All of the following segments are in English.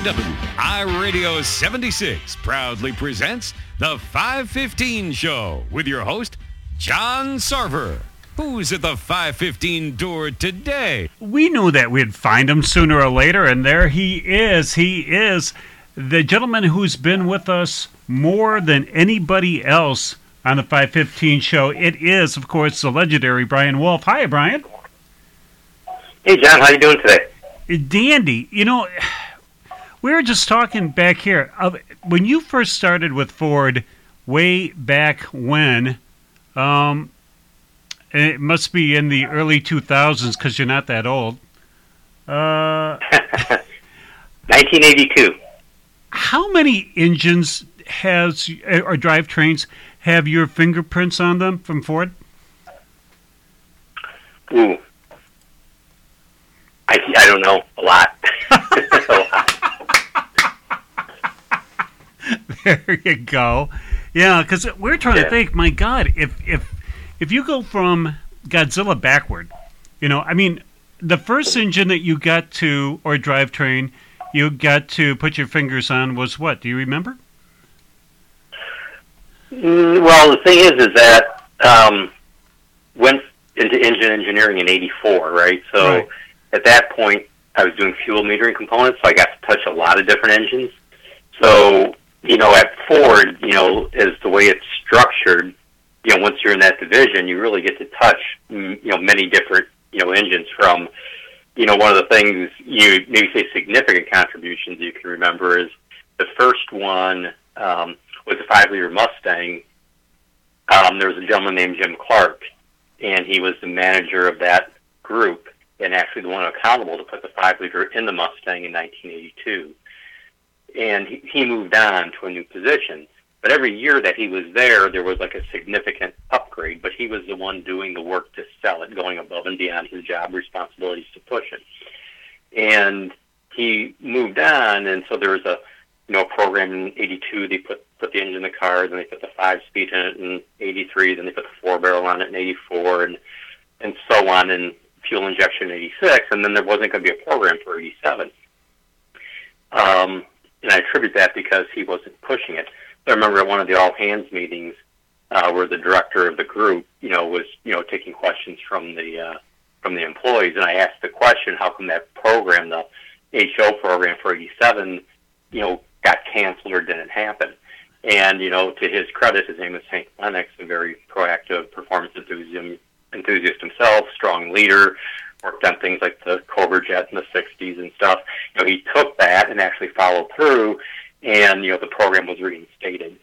KYW iRadio 76 proudly presents the 515 Show with your host, John Sarver. Who's at the 515 door today? We knew that we'd find him sooner or later, and there he is. He is the gentleman who's been with us more than anybody else on the 515 show. It is, of course, the legendary Brian Wolf. Hi, Brian. Hey, John. How you doing today? Dandy. You know, we were just talking back here. When you first started with Ford, way back when, um, it must be in the early 2000s because you're not that old. Uh, 1982. How many engines has or drivetrains have your fingerprints on them from Ford? Ooh. I, I don't know. A lot. there you go. Yeah, because we're trying Yeah. to think. My God, if if if you go from Godzilla backward, you know, I mean, the first engine that you got to or drivetrain you got to put your fingers on was what? Do you remember? Mm, well, the thing is, is that um, went into engine engineering in '84, right? So Right. at that point, I was doing fuel metering components, so I got to touch a lot of different engines. So you know, at Ford, you know, as the way it's structured, you know, once you're in that division, you really get to touch, mm, you know, many different, you know, engines from, you know, one of the things you maybe say significant contributions you can remember is the first one um, was a five liter Mustang. Um, there was a gentleman named Jim Clark, and he was the manager of that group and actually the one accountable to put the five liter in the Mustang in 1982. And he, he moved on to a new position. But every year that he was there, there was like a significant upgrade. But he was the one doing the work to sell it, going above and beyond his job responsibilities to push it. And he moved on, and so there was a you know program in '82. They put put the engine in the car, then they put the five speed in it in '83, then they put the four barrel on it in '84, and and so on, and fuel injection in '86, and then there wasn't going to be a program for '87. Um, and I attribute that because he wasn't pushing it. I remember at one of the all hands meetings uh, where the director of the group, you know, was you know taking questions from the uh, from the employees, and I asked the question, how come that program, the HO program for '87, you know, got canceled or didn't happen? And you know, to his credit, his name is Hank Lennox, a very proactive performance enthusiast, enthusiast himself, strong leader, worked on things like the Cobra Jet in the '60s and stuff. You know, he took that and actually followed through, and you know, the program was reinstated.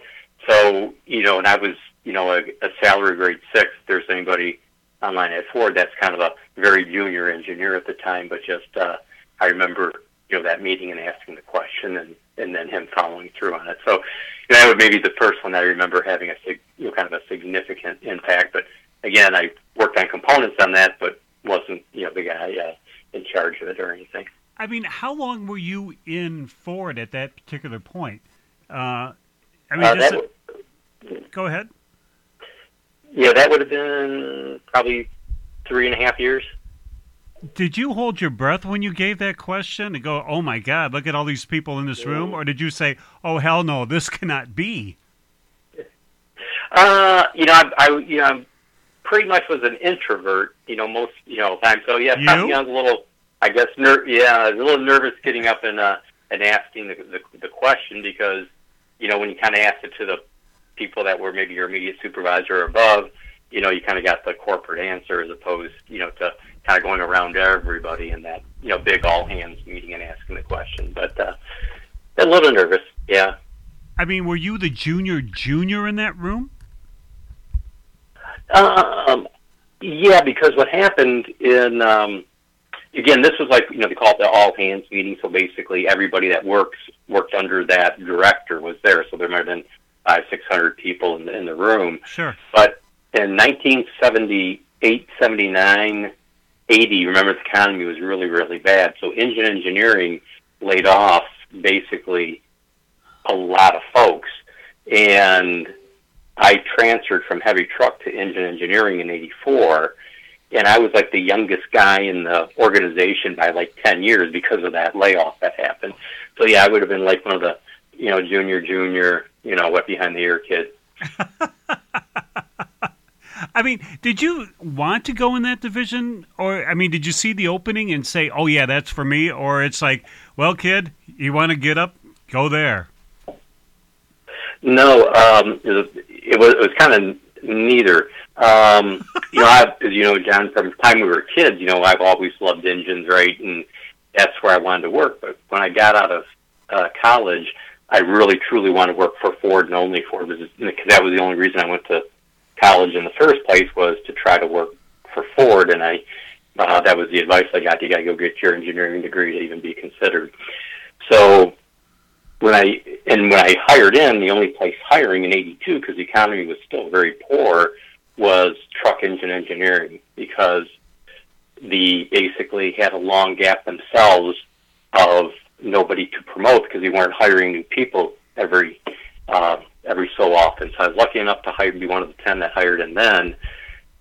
So you know, and I was you know a, a salary grade six. If there's anybody online at Ford, that's kind of a very junior engineer at the time, but just uh, I remember you know that meeting and asking the question and and then him following through on it. So you know, that would maybe the first one I remember having a you know kind of a significant impact. But again, I worked on components on that, but wasn't you know the guy uh, in charge of it or anything. I mean, how long were you in Ford at that particular point? Uh, I mean, Uh, just that, a- go ahead. yeah, that would have been probably three and a half years. Did you hold your breath when you gave that question and go, "Oh my God, look at all these people in this room," or did you say, "Oh hell no, this cannot be"? Uh, you know, I, I you know, I'm pretty much was an introvert. You know, most you know time. So yeah, You? probably I was a little, I guess, ner- yeah, I was a little nervous getting up and uh, and asking the, the the question because you know when you kind of asked it to the people that were maybe your immediate supervisor or above, you know, you kind of got the corporate answer as opposed, you know, to kind of going around everybody in that you know big all hands meeting and asking the question. But uh, a little nervous, yeah. I mean, were you the junior junior in that room? Um, yeah, because what happened in um, again, this was like you know they call it the all hands meeting. So basically, everybody that works worked under that director was there. So there might have been five, six hundred people in the, in the room. Sure. But in 1978, 79, 80, remember the economy was really, really bad. So engine engineering laid off basically a lot of folks. And I transferred from heavy truck to engine engineering in 84. and I was like the youngest guy in the organization by like ten years because of that layoff that happened. So yeah, I would have been like one of the you know junior, junior, you know, wet behind the ear kids. I mean, did you want to go in that division, or I mean, did you see the opening and say, "Oh yeah, that's for me," or it's like, "Well, kid, you want to get up, go there." No, um, it was it was, kind of neither. Um, you know, I, as you know, John, from the time we were kids, you know, I've always loved engines, right, and that's where I wanted to work. But when I got out of uh, college, I really truly wanted to work for Ford and only Ford because that was the only reason I went to college in the first place was to try to work for Ford, and I uh, that was the advice I got. You got to go get your engineering degree to even be considered. So when I and when I hired in, the only place hiring in '82 because the economy was still very poor was truck engine engineering because the basically had a long gap themselves of nobody to promote because they weren't hiring new people every uh, every so often. So I was lucky enough to hire be one of the ten that hired in then,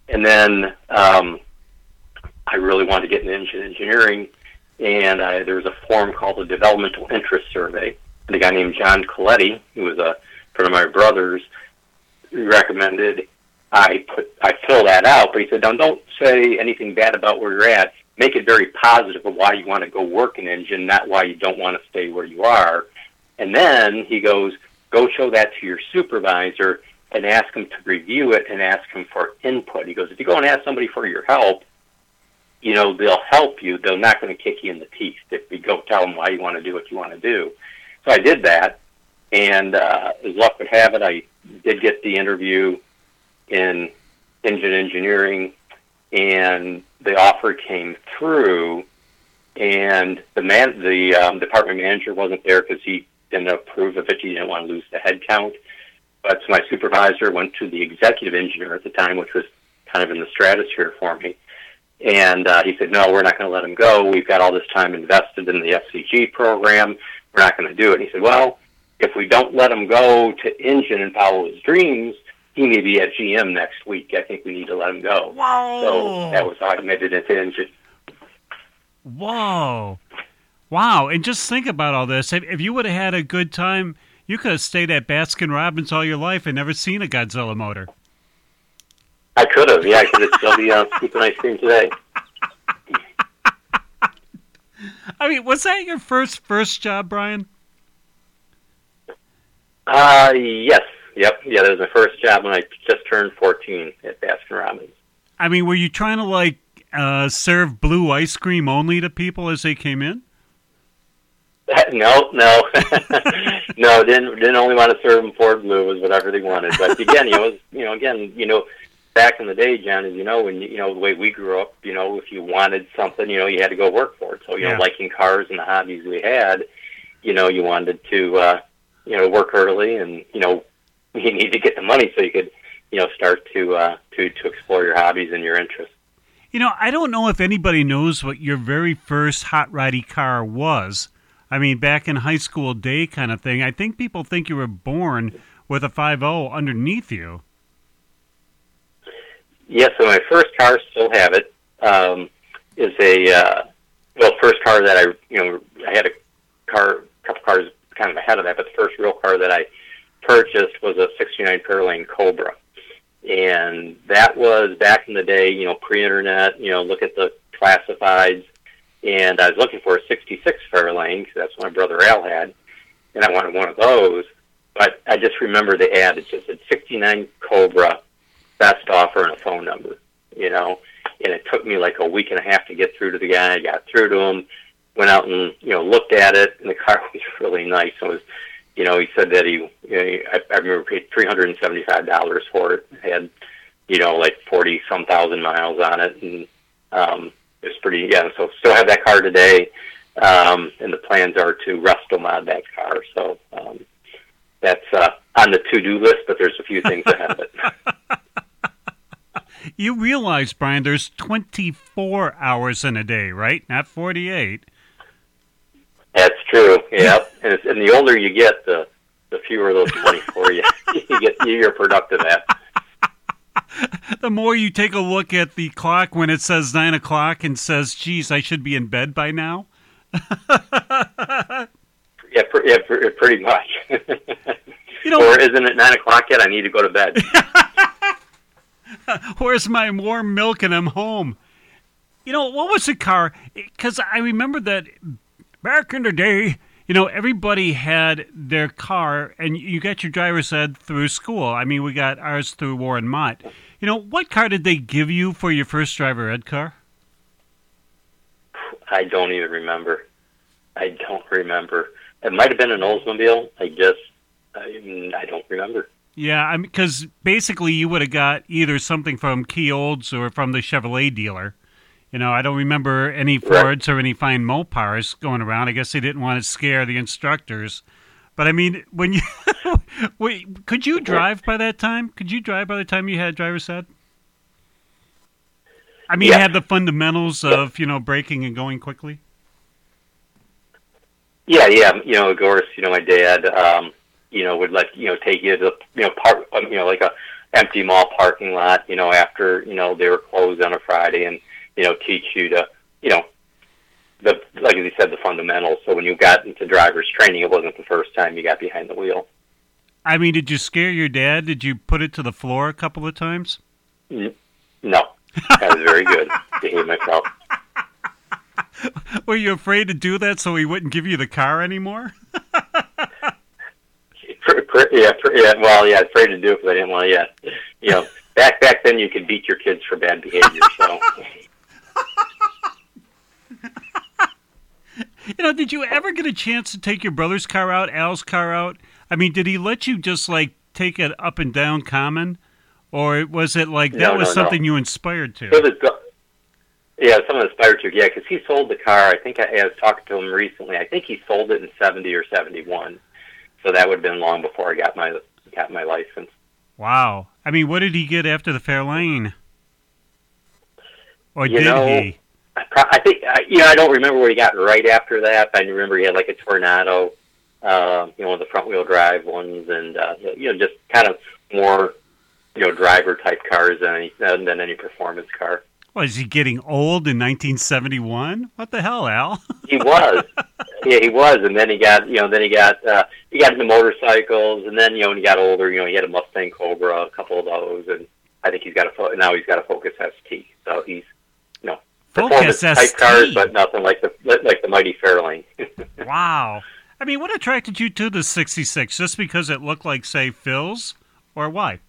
and then um, I really wanted to get into engine engineering, and I, there was a form called the Developmental Interest Survey. A guy named John Coletti, who was a friend of my brother's, recommended I put I fill that out. But he said, don't don't say anything bad about where you're at. Make it very positive of why you want to go work an engine, not why you don't want to stay where you are. And then he goes, go show that to your supervisor and ask him to review it and ask him for input. He goes, if you go and ask somebody for your help, you know, they'll help you. They're not going to kick you in the teeth if you go tell them why you want to do what you want to do. So I did that. And uh, as luck would have it, I did get the interview in engine engineering, and the offer came through. And the man, the um, department manager wasn't there because he didn't approve of it. He didn't want to lose the head count. But my supervisor went to the executive engineer at the time, which was kind of in the stratosphere for me. And uh, he said, no, we're not going to let him go. We've got all this time invested in the FCG program. We're not going to do it. And he said, well, if we don't let him go to engine and follow his dreams, he may be at GM next week. I think we need to let him go. Whoa. So that was how I made into engine. Whoa. Wow. And just think about all this. If, if you would have had a good time, you could have stayed at Baskin Robbins all your life and never seen a Godzilla motor. I could have. Yeah, I could have still be uh, keeping ice cream today. I mean, was that your first first job, Brian? Uh, yes. Yep. Yeah, that was my first job when I just turned 14 at Baskin Robbins. I mean, were you trying to like uh, serve blue ice cream only to people as they came in? no, no, no. Didn't didn't only want to serve them Ford Blue was whatever they wanted. But again, you know, it was, you know, again, you know, back in the day, John, as you know, when you know the way we grew up, you know, if you wanted something, you know, you had to go work for it. So you Yeah. know, liking cars and the hobbies we had, you know, you wanted to, uh, you know, work early, and you know, you need to get the money so you could, you know, start to uh, to to explore your hobbies and your interests. You know, I don't know if anybody knows what your very first hot roddy car was. I mean, back in high school day kind of thing. I think people think you were born with a 5.0 underneath you. Yes, so my first car, still have it, um, is a uh, well, first car that I you know I had a car, couple cars kind of ahead of that, but the first real car that I purchased was a '69 Fairlane Cobra, and that was back in the day, you know, pre-internet. You know, look at the classifieds, and I was looking for a '66 Fairlane because that's what my brother Al had, and I wanted one of those. But I just remember the ad. It just said '69 Cobra best offer and a phone number, you know. And it took me like a week and a half to get through to the guy. I got through to him, went out and you know looked at it, and the car was really nice. It was, you know, he said that he, you know, I, I remember paid three hundred and seventy five dollars for it. It had, you know, like forty some thousand miles on it, and um, it was pretty. Yeah, so still have that car today, um, and the plans are to resto mod that car. So um, that's uh, on the to do list, but there's a few things ahead of it. You realize, Brian, there's 24 hours in a day, right? Not 48. That's true. Yep. and, it's, and the older you get, the the fewer those twenty four you you get you're productive at. the more you take a look at the clock when it says nine o'clock and says, "Geez, I should be in bed by now." yeah, pr- yeah, pr- pretty much. You know, or isn't it nine o'clock yet? I need to go to bed. where's my warm milk and I'm home? You know, what was the car? Because I remember that back in the day, you know, everybody had their car, and you got your driver's ed through school. I mean, we got ours through Warren Mott. You know, what car did they give you for your first driver ed car? I don't even remember. I don't remember. It might have been an Oldsmobile. I just, I, I don't remember. Yeah, I mean, because basically you would have got either something from Key Olds or from the Chevrolet dealer. You know, I don't remember any Fords or any fine Mopars going around. I guess they didn't want to scare the instructors. But I mean, when you wait, could you drive by that time? Could you drive by the time you had driver's ed? I mean, Yeah. had the fundamentals of you know braking and going quickly. Yeah, yeah. You know, of course, you know, my dad, um, you know, would let you know take you to the you know park, um, you know, like a empty mall parking lot. You know, after you know they were closed on a Friday, and you know, teach you to you know the like you said the fundamentals. So when you got into driver's training, it wasn't the first time you got behind the wheel. I mean, did you scare your dad? Did you put it to the floor a couple of times? No, I was very good. to Behaved myself. Were you afraid to do that so he wouldn't give you the car anymore? Pr- pr- yeah, pr- yeah. Well, yeah, afraid to do it because I didn't want to. Yeah, you know, back back then you could beat your kids for bad behavior. So You know, did you ever get a chance to take your brother's car out, Al's car out? I mean, did he let you just like take it up and down common, or was it like that No, was no, no. something you inspired to? So the, yeah, someone inspired to. Yeah, because he sold the car. I think I, I was talking to him recently. I think he sold it in seventy or seventy one. So that would have been long before I got my got my license. Wow. I mean, what did he get after the Fairlane? Or You did know, he? I, pro- I think I, you know I don't remember what he got right after that. But I remember he had like a Tornado, uh, you know, one of the front wheel drive ones, and uh, you know, just kind of more you know driver type cars than any than any performance car. Was he getting old in 1971? What the hell, Al? He was. yeah, he was, and then he got, you know, then he got, uh, he got into motorcycles, and then, you know, when he got older, you know, he had a Mustang Cobra, a couple of those, and I think he's got a, Fo- now he's got a Focus ST. So he's, you know, Focus ST. cars, but nothing like the like the mighty Fairlane. Wow. I mean, what attracted you to the 66? Just because it looked like, say, Phil's? Or why?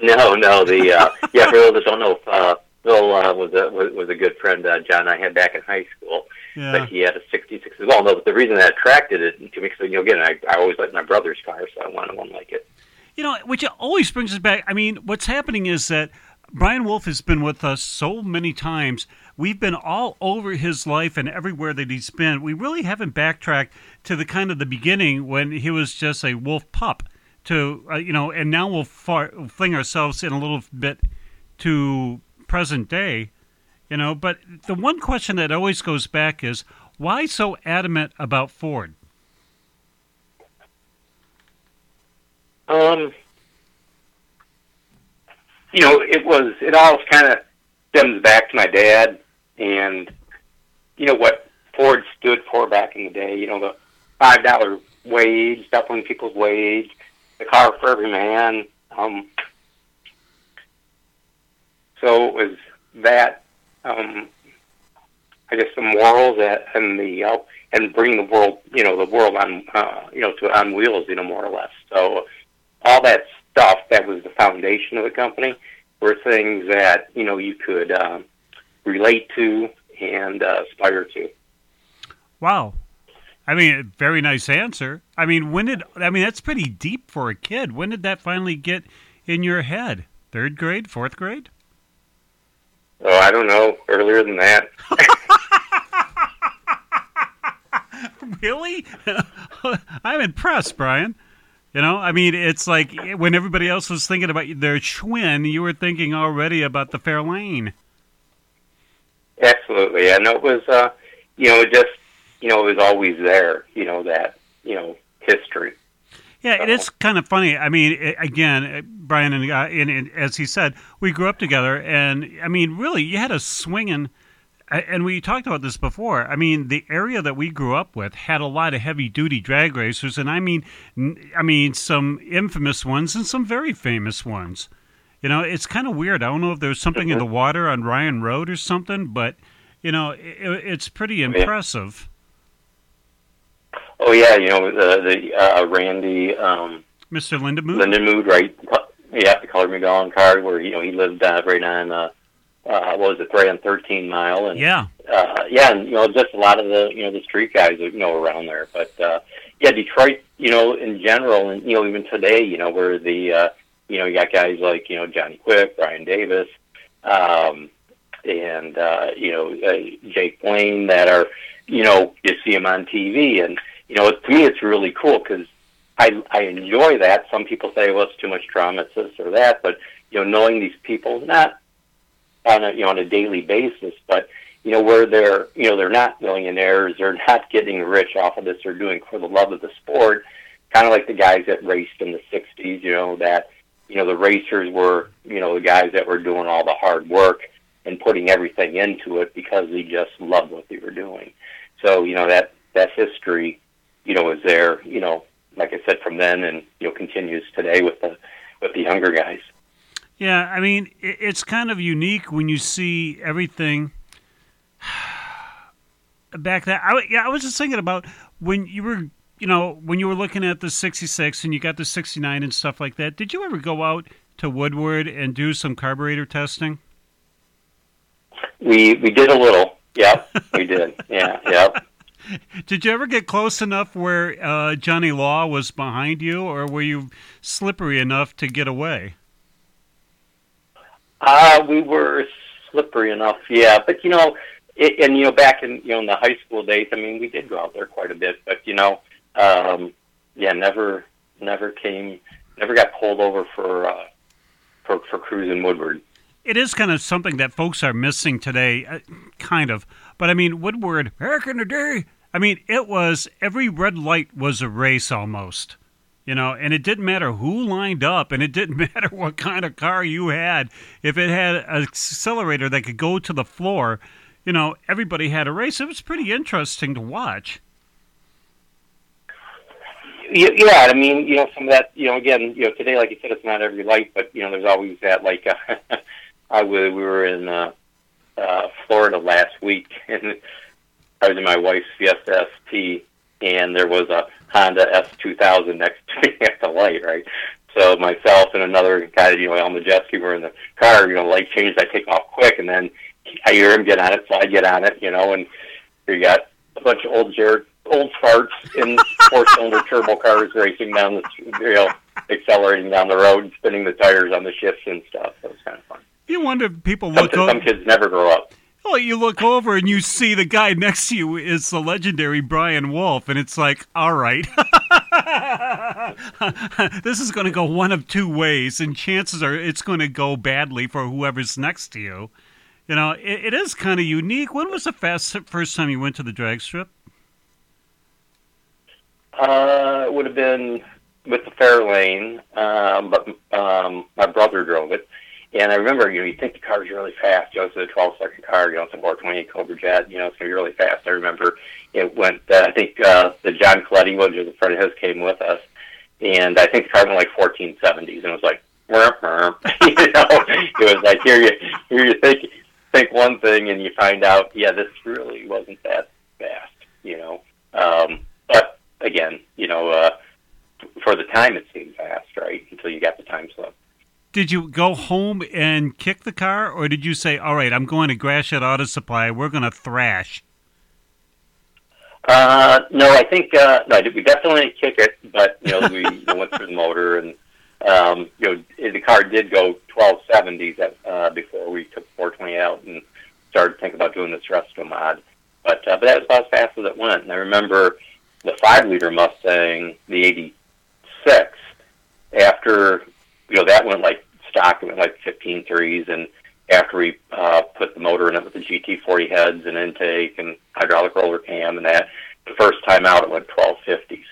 No, no, the uh, yeah, for those that don't know, uh, Phil uh, was a was, was a good friend uh, John and I had back in high school. Yeah. But he had a '66 as well. No, but the reason that attracted it to me, because you know, again, I, I always liked my brother's car, so I wanted one like it. You know, which always brings us back. I mean, what's happening is that Brian Wolf has been with us so many times. We've been all over his life and everywhere that he's been. We really haven't backtracked to the kind of the beginning when he was just a wolf pup. To uh, you know, and now we'll far, fling ourselves in a little bit to present day. You know, but the one question that always goes back is why so adamant about Ford? Um, you know, it was it all kind of stems back to my dad and you know what Ford stood for back in the day. You know, the five dollar wage, doubling people's wage, the car for every man. Um, so it was that. Um, I guess the morals that and the uh, and bring the world, you know, the world on, uh, you know, to on wheels, you know, more or less. So all that stuff that was the foundation of the company were things that you know you could um, relate to and uh, aspire to. Wow. I mean, very nice answer. I mean, when did I mean that's pretty deep for a kid. When did that finally get in your head? Third grade, fourth grade? Oh, I don't know. Earlier than that, Really? I'm impressed, Brian. You know, I mean, it's like when everybody else was thinking about their Schwinn, you were thinking already about the Fairlane. absolutely. And it was, uh, you know, just you know, it was always there. You know that you know history. Yeah, it is kind of funny. I mean, again, uh, Brian and, uh, and, and as he said, we grew up together, and I mean, really, you had a Schwinn. And we talked about this before. I mean, the area that we grew up with had a lot of heavy-duty drag racers, and I mean, I mean, some infamous ones and some very famous ones. You know, it's kind of weird. I don't know if there's something in the water on Ryan Road or something, but you know, it, it's pretty impressive. Oh yeah, you know the the uh, Randy um, Mr. Lindamood. Lindamood, right? Yeah, the Color Me Gone card where you know he lived uh, right on uh, uh, what was it, right on 13 Mile, and yeah, uh, yeah, and you know just a lot of the you know the street guys you know around there. But uh, yeah, Detroit, you know, in general, and you know even today, you know, where the uh, you know you got guys like you know Johnny Quick, Brian Davis, um, and uh, you know uh, Jake Blaine that are you know you see them on TV and you know, to me, it's really cool because I I enjoy that. Some people say, well, it's too much drama, it's this or that, but you know, knowing these people not on a you know on a daily basis, but you know where they're you know they're not millionaires, they're not getting rich off of this, they're doing for the love of the sport, kind of like the guys that raced in the '60s. You know that you know the racers were you know the guys that were doing all the hard work and putting everything into it because they just loved what they were doing. So you know that that history you know, is there, you know, like I said, from then and you know continues today with the with the younger guys. Yeah, I mean, it's kind of unique when you see everything back then. I, yeah, I was just thinking about when you were, you know, when you were looking at the '66 and you got the '69 and stuff like that. Did you ever go out to Woodward and do some carburetor testing? We we did a little. Yep, we did. Yeah, yep. Did you ever get close enough where uh, Johnny Law was behind you, or were you slippery enough to get away? Uh, we were slippery enough, yeah. But you know, it, and you know, back in you know in the high school days, I mean, we did go out there quite a bit. But you know, um, yeah, never, never came, never got pulled over for uh, for for cruising Woodward. It is kind of something that folks are missing today, uh, kind of. But I mean, Woodward, back in the day, I mean, it was every red light was a race almost. You know, and it didn't matter who lined up, and it didn't matter what kind of car you had. If it had an accelerator that could go to the floor, you know, everybody had a race. It was pretty interesting to watch. Yeah, I mean, you know, some of that, you know, again, you know, today, like you said, it's not every light, but you know, there's always that. Like, uh, I we were in uh, uh, Florida last week, and I was in my wife's Fiesta ST, and there was a Honda S2000 next to me at the light, right? So myself and another guy, you know, on the jet ski were in the car. You know, light changed. I take off quick, and then I hear him get on it, so I get on it. You know, and you got a bunch of old jerk, old farts in four-cylinder turbo cars racing down the, you know, accelerating down the road, spinning the tires on the shifts and stuff. It was kind of fun. You wonder if people look. Some, some kids never grow up. Well, you look over and you see the guy next to you is the legendary Brian Wolf, and it's like, all right, this is going to go one of two ways, and chances are it's going to go badly for whoever's next to you. You know, it, it is kind of unique. When was the fast, first time you went to the drag strip? Uh, it would have been with the Fairlane, um, but um, my brother drove it. And I remember, you know, you think the car's really fast. You know, it's a 12 second car. You know, it's a 428 Cobra Jet. You know, it's gonna be really fast. I remember it went. Uh, I think uh, the John Coletti, which was a friend of his, came with us, and I think the car went like 1470s, and it was like, burr, burr. you know, it was like here you here you think think one thing, and you find out, yeah, this really wasn't that fast. You know, um, but again, you know, uh, for the time it seemed fast, right? Until you got the time slip did you go home and kick the car, or did you say, "All right, I'm going to Gratiot Auto Supply. We're going to thrash"? Uh, no, I think uh, no. We definitely kick it, but you know, we went through the motor, and um, you know, the car did go 1270s at, uh, before we took 420 out and started thinking about doing this resto mod. But uh, but that was about as fast as it went. And I remember the five liter Mustang, the '86, after you know, that went like stock, it went like 15 threes. And after we uh, put the motor in it with the GT40 heads and intake and hydraulic roller cam and that, the first time out it went 1250s.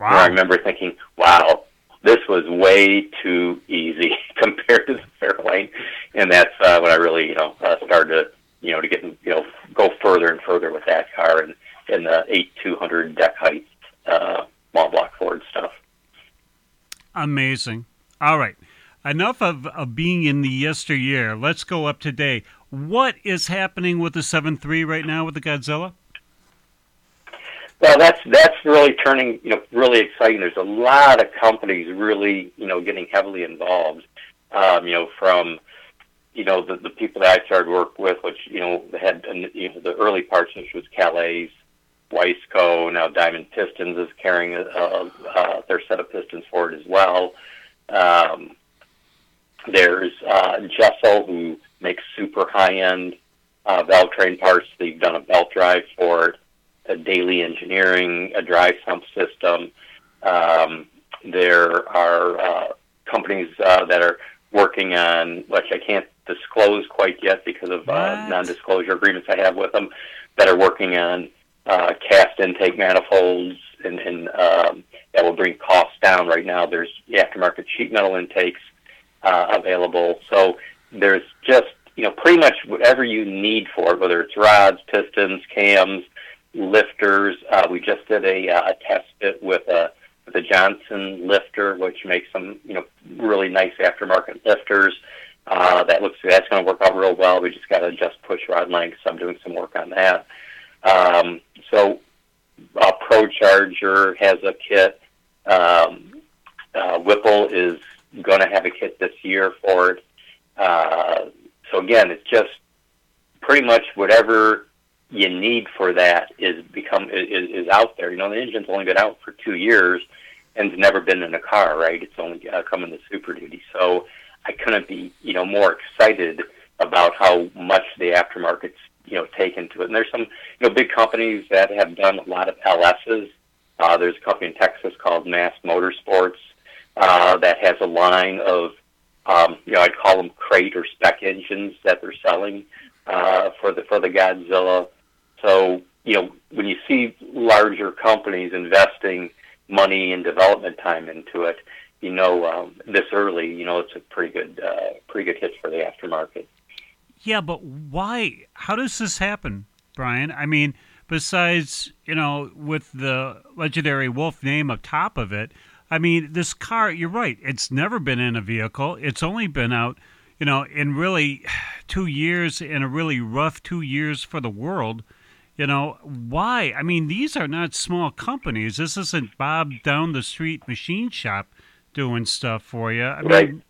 Wow. Where I remember thinking, wow, this was way too easy compared to the Fairlane, and that's uh, when I really, you know, uh, started to, you know, to get, you know, go further and further with that car and in the eight two hundred deck height uh, small block Ford stuff. Amazing. All right. Enough of, of being in the yesteryear. Let's go up today. What is happening with the seven three right now with the Godzilla? Well, that's that's really turning, you know, really exciting. There's a lot of companies really, you know, getting heavily involved. Um, you know, from you know the the people that I started work with, which you know had you know the early parts, which was Callies, Wiseco, Now Diamond Pistons is carrying their set of pistons forward as well. Um, there's uh, Jesel, who makes super high end uh, valve train parts. They've done a belt drive for it a daily engineering, a dry sump system. Um, there are uh, companies uh, that are working on, which I can't disclose quite yet because of uh, non-disclosure agreements I have with them, that are working on uh, cast intake manifolds and, and um, that will bring costs down. Right now, there's aftermarket sheet metal intakes uh, available, so there's just you know pretty much whatever you need for it, whether it's rods, pistons, cams, lifters. Uh, we just did a, uh, a test fit with a with a Johnson lifter, which makes some you know really nice aftermarket lifters. Uh, that looks that's going to work out real well. We just got to adjust push rod length, so I'm doing some work on that. Um, so, uh, Pro Charger has a kit. Um, uh, Whipple is going to have a kit this year for it. Uh, so again, it's just pretty much whatever you need for that is become is, is out there. You know, the engine's only been out for two years and it's never been in a car, right? It's only uh, come in Super Duty. So I couldn't be, you know, more excited about how much the aftermarket's, you know, taken to it. And there's some, you know, big companies that have done a lot of LSs. Uh, there's a company in Texas called MAST Motorsports uh, that has a line of, um, you know, I'd call them crate or spec engines that they're selling uh, for the for the Godzilla. So, you know, when you see larger companies investing money and development time into it, you know, um, this early, you know, it's a pretty good, uh, pretty good hit for the aftermarket. Yeah, but why? How does this happen, Brian? I mean, besides, you know, with the legendary Wolf name up top of it, I mean, this car, you're right, it's never been in a vehicle. It's only been out, you know, in really two years, in a really rough two years for the world. You know, why? I mean, these are not small companies. This isn't Bob down the street machine shop doing stuff for you. I right. mean,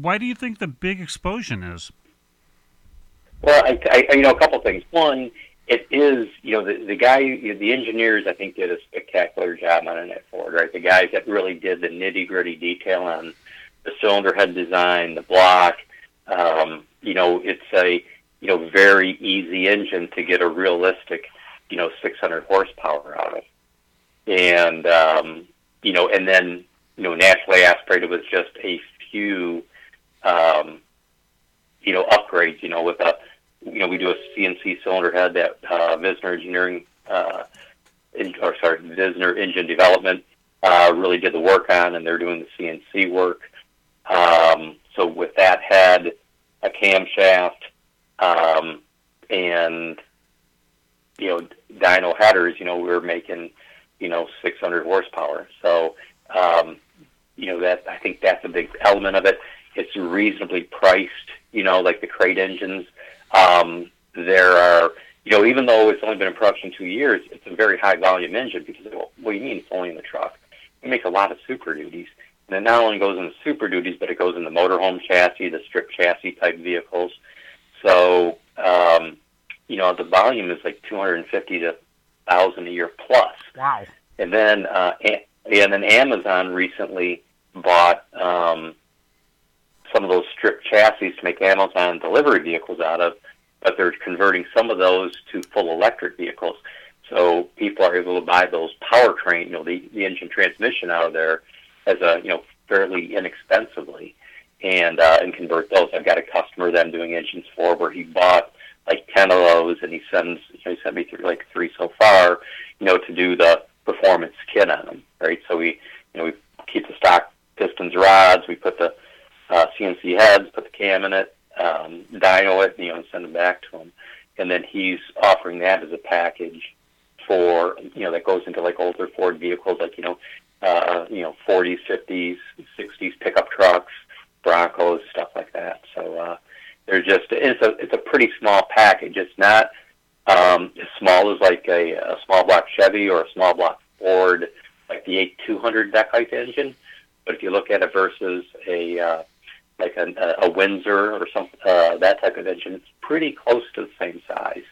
why do you think the big explosion is? Well, I, I you know, a couple things. One, it is, you know, the, the guy, the engineers, I think, did a spectacular job on it at Ford, right? The guys that really did the nitty gritty detail on the cylinder head design, the block. Um, you know, it's a, you know, very easy engine to get a realistic, you know, 600 horsepower out of. And, um, you know, and then, you know, naturally aspirated with just a few, um, you know, upgrades, you know, with a, you know, we do a CNC cylinder head that uh, Visner Engineering, uh, in, or sorry, Visner Engine Development uh, really did the work on, and they're doing the CNC work. Um, so with that head, a camshaft, um, and you know dyno headers. You know we were making you know 600 horsepower. So um, you know that I think that's a big element of it. It's reasonably priced. You know, like the crate engines. Um, there are you know even though it's only been in production two years, it's a very high volume engine because well, what do you mean it's only in the truck? It makes a lot of super duties. And it not only goes in the super duties, but it goes in the motorhome chassis, the strip chassis type vehicles. So, um, you know, the volume is like 250 to 1,000 a year plus. Wow. And then, uh, and then Amazon recently bought um, some of those strip chassis to make Amazon delivery vehicles out of, but they're converting some of those to full electric vehicles. So people are able to buy those powertrain, you know, the, the engine transmission out of there as a, you know, fairly inexpensively and uh, and convert those. I've got a customer that I'm doing engines for where he bought like ten of those, and he sends you know, he sent me through like three so far, you know, to do the performance kit on them, right? So we, you know, we keep the stock pistons, rods, we put the uh, CNC heads, put the cam in it, um, dyno it, you know, and send them back to him. And then he's offering that as a package for, you know, that goes into like older Ford vehicles, like you know, uh, you know, 40s, 50s, 60s pickup trucks, Broncos, stuff like that. So uh, they're just it's a it's a pretty small package. It's not um, as small as like a, a small block Chevy or a small block Ford, like the 8200 deck height engine. But if you look at it versus a uh, like a, a Windsor or some uh, that type of engine, it's pretty close to the same size.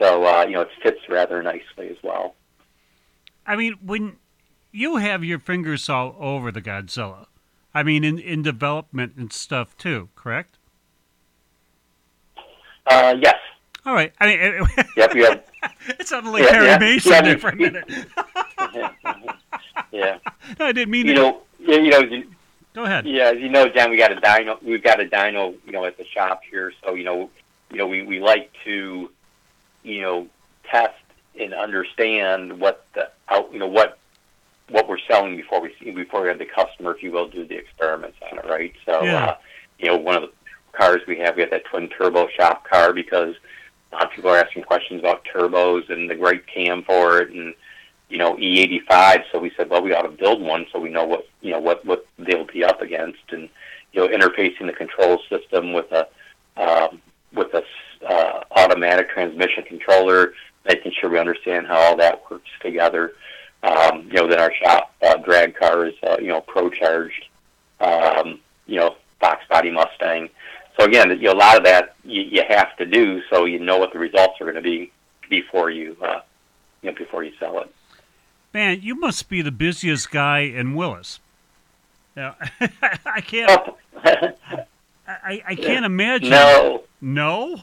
So uh, you know it fits rather nicely as well. I mean, when you have your fingers all over the Godzilla, I mean, in in development and stuff too, correct? Uh, yes. All right. I mean, yep. You have. it sounded like yeah, Harry yeah. Mason yeah, there for a minute. yeah. No, I didn't mean you to. know. You know. Go ahead. Yeah, as you know, John, we got a dyno. We've got a dyno, you know, at the shop here. So you know, you know, we we like to, you know, test and understand what the out, you know, what what we're selling before we see before we have the customer, if you will, do the experiments on it, right? So, yeah. uh, you know, one of the cars we have, we have that twin turbo shop car because a lot of people are asking questions about turbos and the great cam for it, and you know, E85. So we said, well, we ought to build one so we know what you know what what they'll be up against, and you know, interfacing the control system with a um, with a uh, automatic transmission controller, making sure we understand how all that works together. Um, you know, then our shop uh, drag car is, uh, you know, pro charged, um, you know, box body Mustang. So again, you know, a lot of that you, you have to do so you know what the results are going to be before you, uh, you know, before you sell it. Man, you must be the busiest guy in Willis. Now, I can't. Oh. I, I can't imagine. No. No.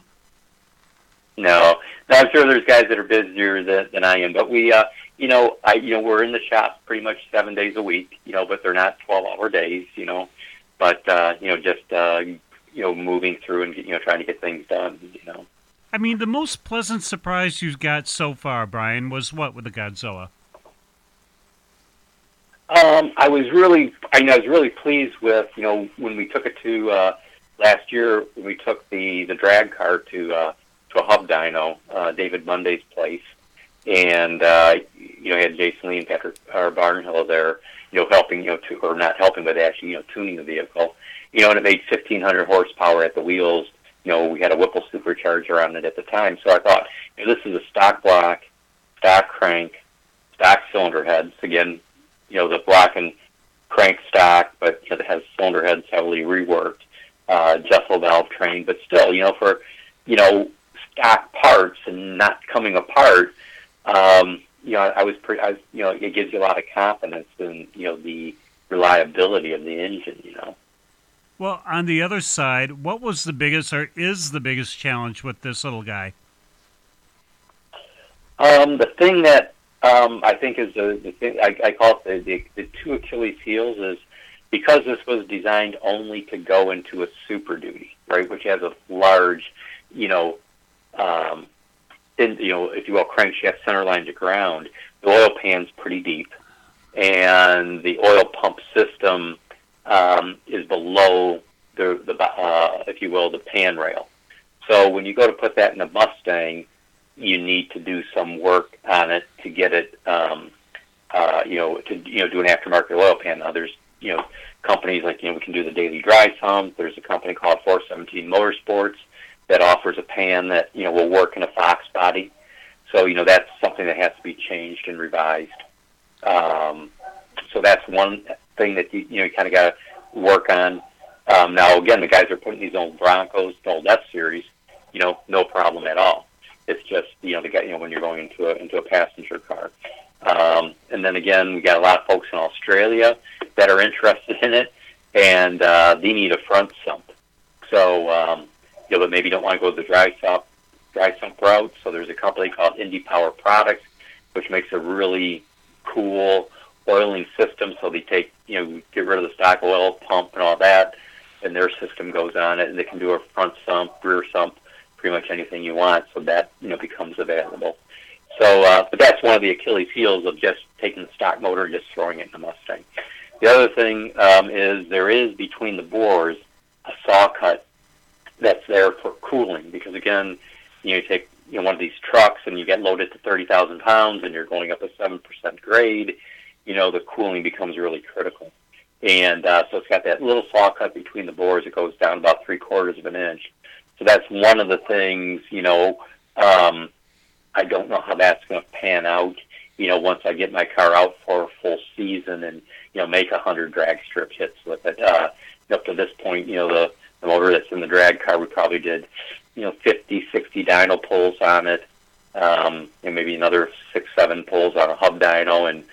No. No, I'm sure there's guys that are busier than, than I am, but we, uh, you know, I you know we're in the shop pretty much seven days a week, you know, but they're not twelve hour days, you know, but uh, you know just uh, you know moving through and you know trying to get things done, you know. I mean, the most pleasant surprise you've got so far, Brian, was what with the Godzilla? Um, I was really, I mean, I was really pleased with, you know, when we took it to uh, last year, when we took the the drag car to uh, to a hub dyno, uh, David Monday's place, and uh, you know, had Jason Lee and Patrick or Barnhill there, you know, helping, you know, to, or not helping, but actually, you know, tuning the vehicle. You know, and it made 1,500 horsepower at the wheels. You know, we had a Whipple supercharger on it at the time, so I thought, you know, this is a stock block, stock crank, stock cylinder heads. Again, you know, the block and crank stock, but you know, it has cylinder heads heavily reworked, uh, Jesel valve train, but still, you know, for you know, stock parts and not coming apart um, you know, I was pretty, I was, you know, it gives you a lot of confidence in, you know, the reliability of the engine, you know. Well, on the other side, what was the biggest or is the biggest challenge with this little guy? Um, the thing that um, I think is the, the thing I, I call it the, the, the two Achilles heels is because this was designed only to go into a Super Duty, right, which has a large, you know, um, in, you know, if you will, crankshaft center line to ground, the oil pan's pretty deep, and the oil pump system um, is below the, the uh, if you will, the pan rail. So when you go to put that in a Mustang, you need to do some work on it to get it, um, uh, you know, to you know do an aftermarket oil pan. Now there's you know companies like you know we can do the daily dry sump. There's a company called 417 Motorsports that offers a pan that you know will work in a Fox body. So you know that's something that has to be changed and revised. Um, so that's one thing that you you know you kind of got to work on. Um, now again, the guys are putting these old Broncos, the old F series, you know, no problem at all. It's just you know the guy you know when you're going into a into a passenger car. Um, and then again, we got a lot of folks in Australia that are interested in it, and uh, they need a front sump. So um, you know, but maybe don't want to go the dry sump dry sump route. So there's a company called Indy Power Products, which makes a really cool oiling system. So they take you know get rid of the stock oil pump and all that, and their system goes on it, and they can do a front sump, rear sump, pretty much anything you want. So that you know becomes available. So, uh, but that's one of the Achilles heels of just taking the stock motor and just throwing it in a Mustang. The other thing um, is there is between the bores a saw cut that's there for cooling because again, you, know, you take you know one of these trucks and you get loaded to thirty thousand pounds and you're going up a seven percent grade, you know the cooling becomes really critical. And uh, so it's got that little saw cut between the bores. It goes down about three quarters of an inch. So that's one of the things, you know, um, I don't know how that's going to pan out, you know, once I get my car out for a full season and, you know, make a 100 drag strip hits with it. Uh, up to this point, you know, the, the motor that's in the drag car, we probably did, you know, 50, 60 dyno pulls on it, um, and maybe another six, seven pulls on a hub dyno and,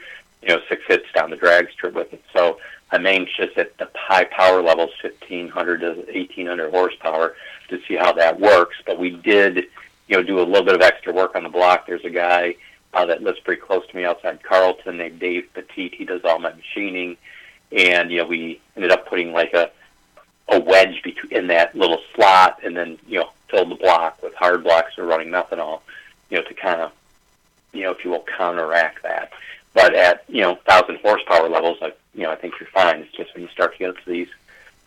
you know, six hits down the drag strip with it. So I'm anxious at the high power levels, 1500 to 1800 horsepower, to see how that works. But we did, you know, do a little bit of extra work on the block. There's a guy uh, that lives pretty close to me outside Carlton named Dave Petit. He does all my machining, and you know, we ended up putting like a a wedge between in that little slot, and then you know, filled the block with hard blocks or running methanol, you know, to kind of, you know, if you will, counteract that. But at you know, thousand horsepower levels, I you know, I think you're fine. It's just when you start to get to these,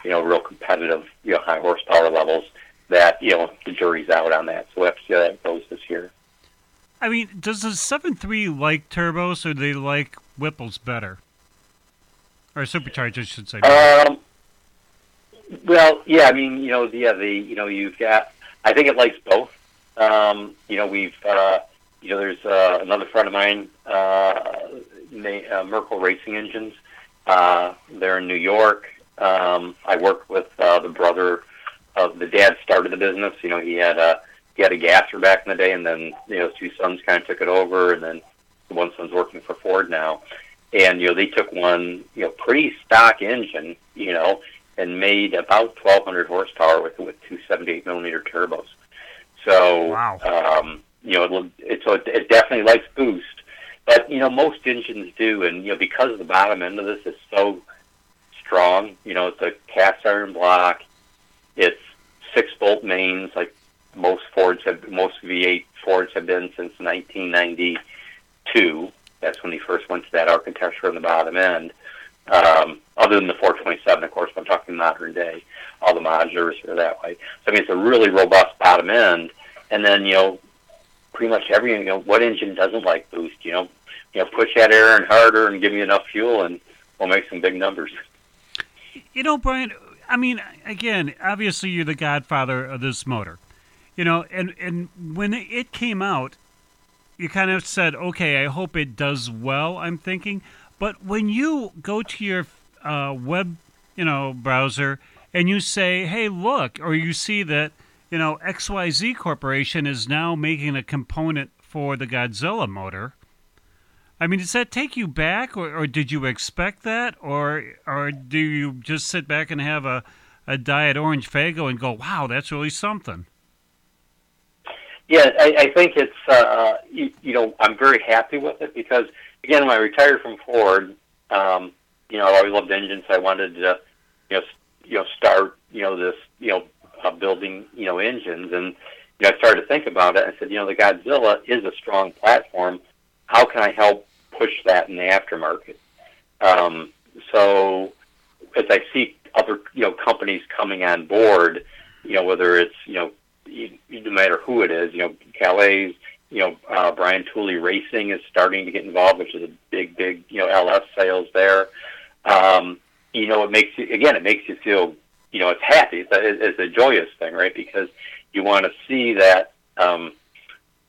you know, real competitive, you know, high horsepower levels that, you know, the jury's out on that. So we'll have to see how that goes this year. I mean, does the seven three like turbos or do they like Whipples better? Or superchargers, I should say. Um, well, yeah, I mean, you know, yeah, the, you know, you've got, I think it likes both. Um, you know, we've, uh, you know, there's uh, another friend of mine, uh, uh, Merkel Racing Engines. Uh, they're in New York. Um, I worked with uh, the brother of the dad started the business. You know, he had a he had a gasser back in the day, and then you know, his two sons kind of took it over, and then the one son's working for Ford now. And you know, they took one you know pretty stock engine, you know, and made about 1,200 horsepower with with two 78 millimeter turbos. So, wow. um, you know, it, so it, it definitely likes boost. But you know, most engines do, and you know, because the bottom end of this is so strong, you know, it's a cast iron block. It's six bolt mains, like most Fords have, most V8 Fords have been since 1992. That's when they first went to that architecture on the bottom end. Um, other than the 427, of course, I'm talking modern day. All the modulars are that way. So I mean, it's a really robust bottom end. And then you know, pretty much every you know what engine doesn't like boost. You know, you know push that air in harder and give me enough fuel, and we'll make some big numbers. You know, Brian. I mean, again, obviously you're the godfather of this motor. You know, and and when it came out, you kind of said, "Okay, I hope it does well." I'm thinking, but when you go to your uh, web, you know, browser and you say, "Hey, look," or you see that you know, XYZ Corporation is now making a component for the Godzilla motor. I mean, does that take you back, or, or did you expect that, or or do you just sit back and have a, a diet orange Faygo and go, "Wow, that's really something"? Yeah, I, I think it's uh, you, you know I'm very happy with it because again, when I retired from Ford, um, you know I always loved engines. I wanted to you know you know start you know this you know uh, building, you know, engines. And you know, I started to think about it. I said, you know, the Godzilla is a strong platform. How can I help push that in the aftermarket? Um, so as I see other, you know, companies coming on board, you know, whether it's, you know, no matter who it is, you know, Callies, you know, uh, Brian Tooley Racing is starting to get involved, which is a big, big, you know, LS sales there. Um, you know, it makes you, again, it makes you feel you know, it's happy. It's a, joyous thing, right? Because you want to see that um,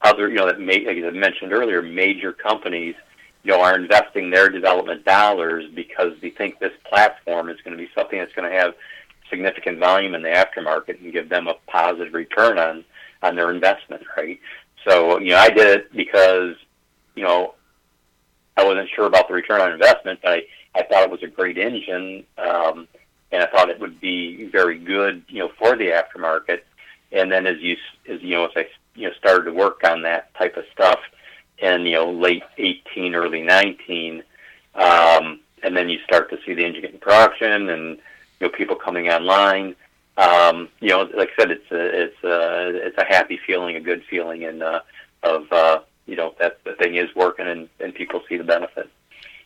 other, you know, that ma- like I mentioned earlier, major companies, you know, are investing their development dollars because they think this platform is going to be something that's going to have significant volume in the aftermarket and give them a positive return on on their investment, right? So, you know, I did it because, you know, I wasn't sure about the return on investment, but I, I thought it was a great engine. Um, and I thought it would be very good, you know, for the aftermarket. And then as you as you know, as I you know started to work on that type of stuff in you know late 18, early 19, um, and then you start to see the engine getting production and you know people coming online. Um, you know, like I said, it's a it's a it's a happy feeling, a good feeling, and uh, of uh, you know that the thing is working and, and people see the benefit.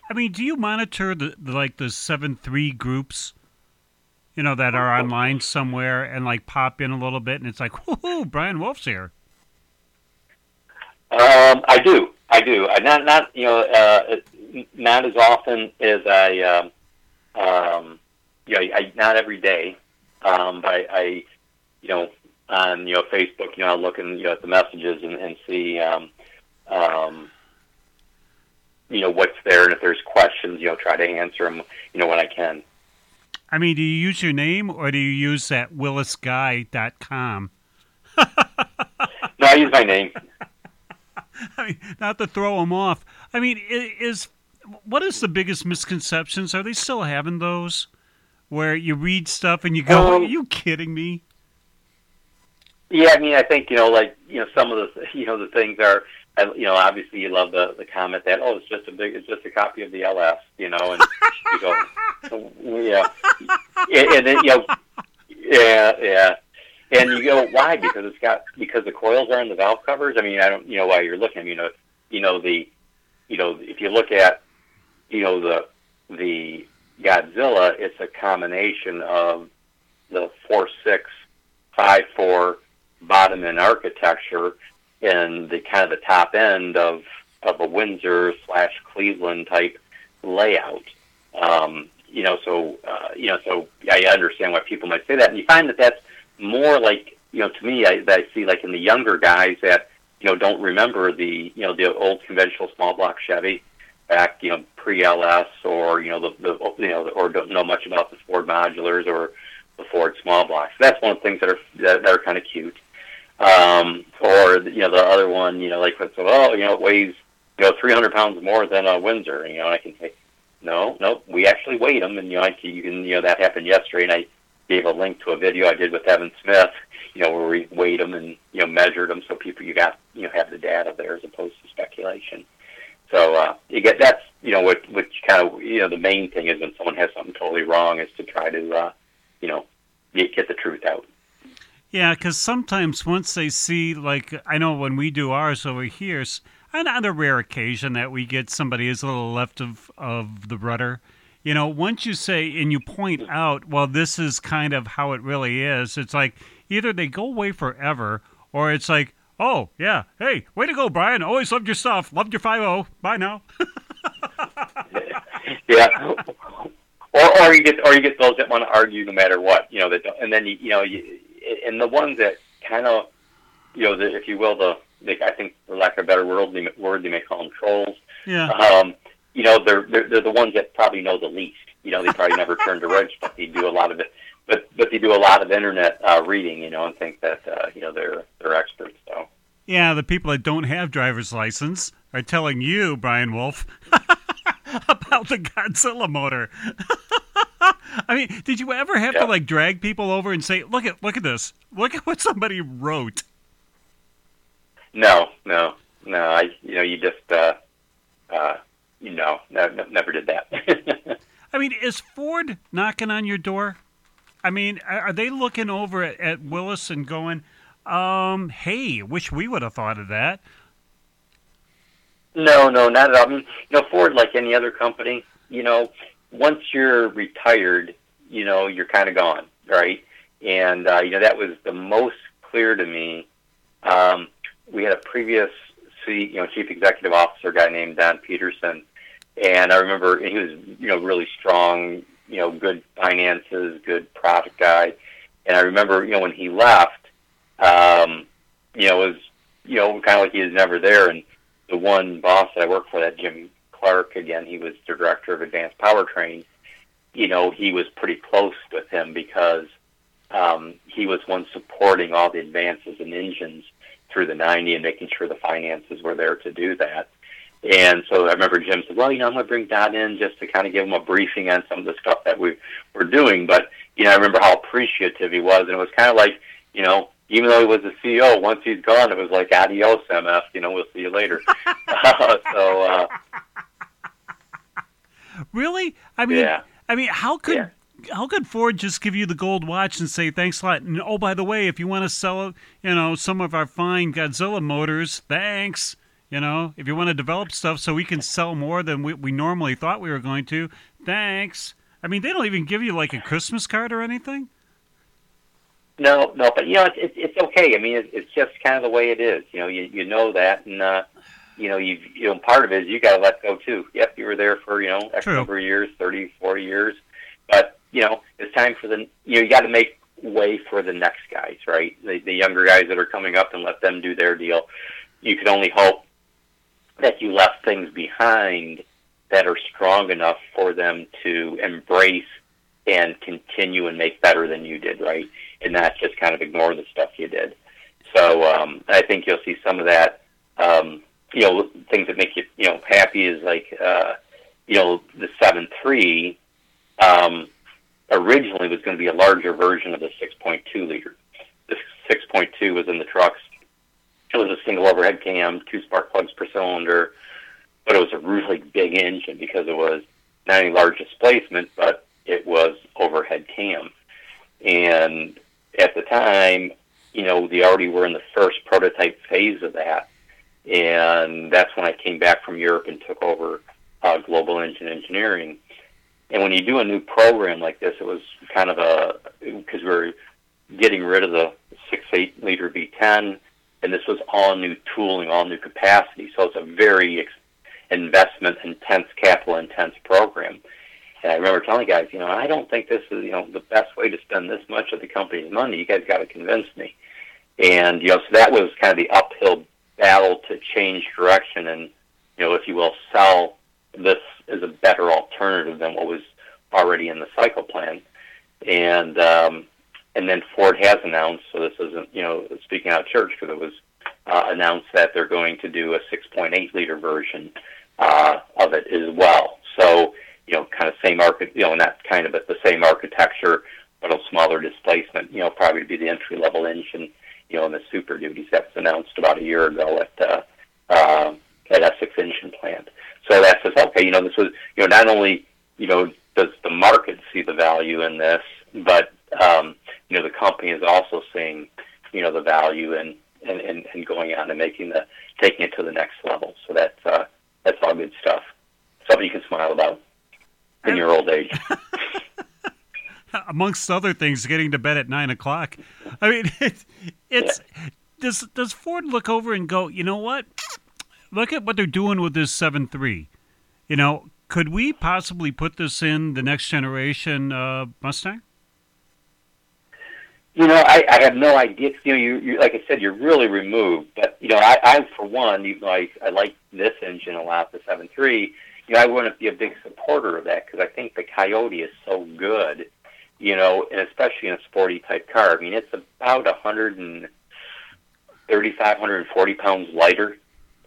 I mean, do you monitor the, the like the seven three groups? You know that are online somewhere and like pop in a little bit, and it's like, whoo, Brian Wolf's here. Um, I do, I do. I not not you know uh, not as often as I um, um, you know I, not every day, um, but I, I you know on you know Facebook you know I look and you know at the messages and, and see um, um, you know what's there and if there's questions you know try to answer them you know when I can. I mean, do you use your name or do you use that willisguy.com? no, I use my name. I mean, not to throw them off. I mean, is what is the biggest misconceptions? Are they still having those where you read stuff and you go, um, "Are you kidding me?" Yeah, I mean, I think you know, like you know, some of the you know the things are, you know, obviously you love the the comment that oh, it's just a big, it's just a copy of the LS, you know, and you go, yeah, and, and then you know, yeah, yeah. And you go, why? Because it's got because the coils are in the valve covers. I mean, I don't, you know, why you're looking. You know, you know the, you know, if you look at, you know, the the Godzilla, it's a combination of the four six, five four bottom end architecture and the kind of the top end of of a Windsor slash Cleveland type layout. Um, you know, so uh, you know, so I understand why people might say that, and you find that that's more like you know to me I, that I see like in the younger guys that you know don't remember the you know the old conventional small block Chevy back you know pre LS or you know the, the you know or don't know much about the Ford modulars or the Ford small blocks. That's one of the things that are that, that are kind of cute. Um, or you know the other one you know like so oh you know it weighs you know 300 pounds more than a Windsor you know I can say no no we actually weighed them and you know I, you can you know that happened yesterday and I gave a link to a video I did with Evan Smith, you know, where we weighed them and you know measured them, so people you got you know have the data there as opposed to speculation. So uh, you get that's you know what what kind of you know the main thing is when someone has something totally wrong is to try to uh, you know get, get the truth out. Yeah, because sometimes once they see, like I know when we do ours over here, and on a rare occasion that we get somebody is a little left of of the rudder, you know, once you say and you point out, well, this is kind of how it really is, it's like either they go away forever or it's like, oh, yeah, hey, way to go, Brian. Always loved your stuff. Loved your 5 Bye now. yeah. Or, or you get, or you get those that want to argue no matter what, you know, that, and then you, you know, you, and the ones that kind of, you know, the, if you will, the, the, I think, for lack of a better word, they, word, they may call them trolls. Yeah. Um, you know, they're, they're they're the ones that probably know the least. You know, they probably never turned to Ridge, but they do a lot of it. But but they do a lot of internet uh, reading, you know, and think that uh, you know they're they're experts. So yeah, the people that don't have driver's license are telling you, Brian Wolf, about the Godzilla motor. I mean, did you ever have yeah. to like drag people over and say, "Look at look at this. Look at what somebody wrote." No, no, no. I you know you just uh, uh, you know, no, no, never did that. I mean, is Ford knocking on your door? I mean, are they looking over at, at Willis and going, um, "Hey, wish we would have thought of that"? No, no, not at all. I mean, you know, Ford, like any other company, you know, once you're retired, you know, you're kind of gone, right? And uh, you know, that was the most clear to me. Um, we had a previous you know, chief executive officer guy named Don Petersen, and I remember he was, you know, really strong, you know, good finances, good product guy, and I remember, you know, when he left, um, you know, it was, you know, kind of like he was never there, and the one boss that I worked for, that Jim Clark, again, he was the director of advanced powertrain. You know, he was pretty close with him because um, he was one supporting all the advances in engines through the 90 and making sure the finances were there to do that. And so I remember Jim said, well, you know, I'm going to bring Don in just to kind of give him a briefing on some of the stuff that we were doing. But, you know, I remember how appreciative he was. And it was kind of like, you know, even though he was the CEO, once he's gone, it was like, adios, MF, you know, we'll see you later. uh, so, uh, really? I mean, yeah. I mean, how could yeah how could Ford just give you the gold watch and say thanks a lot? And oh, by the way, if you want to sell, you know, some of our fine Godzilla motors, thanks. You know, if you want to develop stuff so we can sell more than we, we normally thought we were going to, thanks. I mean, they don't even give you like a Christmas card or anything. No, no, but you know, it's it's, it's okay. I mean, it's, it's just kind of the way it is. You know, you you know that, and uh, you know, you you know, part of it is you got to let go too. Yep, you were there for you know X True. number of years, thirty, forty years, but you know, it's time for the you know you got to make way for the next guys, right? The, the younger guys that are coming up and let them do their deal. You can only hope that you left things behind that are strong enough for them to embrace and continue and make better than you did, right? And not just kind of ignore the stuff you did. So um, I think you'll see some of that. Um, you know, things that make you you know happy is like uh, you know the seven three. Um, originally was going to be a larger version of the 6.2 liter. The 6.2 was in the trucks. It was a single overhead cam, two spark plugs per cylinder, but it was a really big engine because it was not only large displacement, but it was overhead cam. And at the time, you know, they already were in the first prototype phase of that. And that's when I came back from Europe and took over uh, Global Engine Engineering and when you do a new program like this, it was kind of a because we are getting rid of the six eight liter V10, and this was all new tooling, all new capacity. So it's a very ex- investment intense, capital intense program. And I remember telling guys, you know, I don't think this is you know the best way to spend this much of the company's money. You guys got to convince me. And you know, so that was kind of the uphill battle to change direction and you know, if you will, sell this is a better alternative than what was already in the cycle plan. And um, and then Ford has announced, so this isn't you know speaking out of church because it was uh, announced that they're going to do a 6.8 liter version uh, of it as well. So you know, kind of same archi- you know, not kind of but the same architecture, but a smaller displacement. You know, probably be the entry level engine. You know, in the Super Duties that was announced about a year ago at uh, uh, at Essex Engine Plant. So that says, okay, you know, this was, you know, not only, you know, does the market see the value in this, but, um, you know, the company is also seeing, you know, the value in, in, in, in going on and making the, taking it to the next level. So that's, uh, that's all good stuff. Something you can smile about in your old age. Amongst other things, getting to bed at nine o'clock. I mean, it, it's does does Ford look over and go, you know what? look at what they're doing with this seven three. You know, could we possibly put this in the next generation uh, Mustang? You know, I, I have no idea. You know, you, you like I said, you're really removed. But you know, I, I for one, you know, I, I like this engine a lot, the seven three. You know, I wouldn't be a big supporter of that because I think the Coyote is so good. You know, and especially in a sporty type car. I mean, it's about a hundred and thirty-five, hundred and forty pounds lighter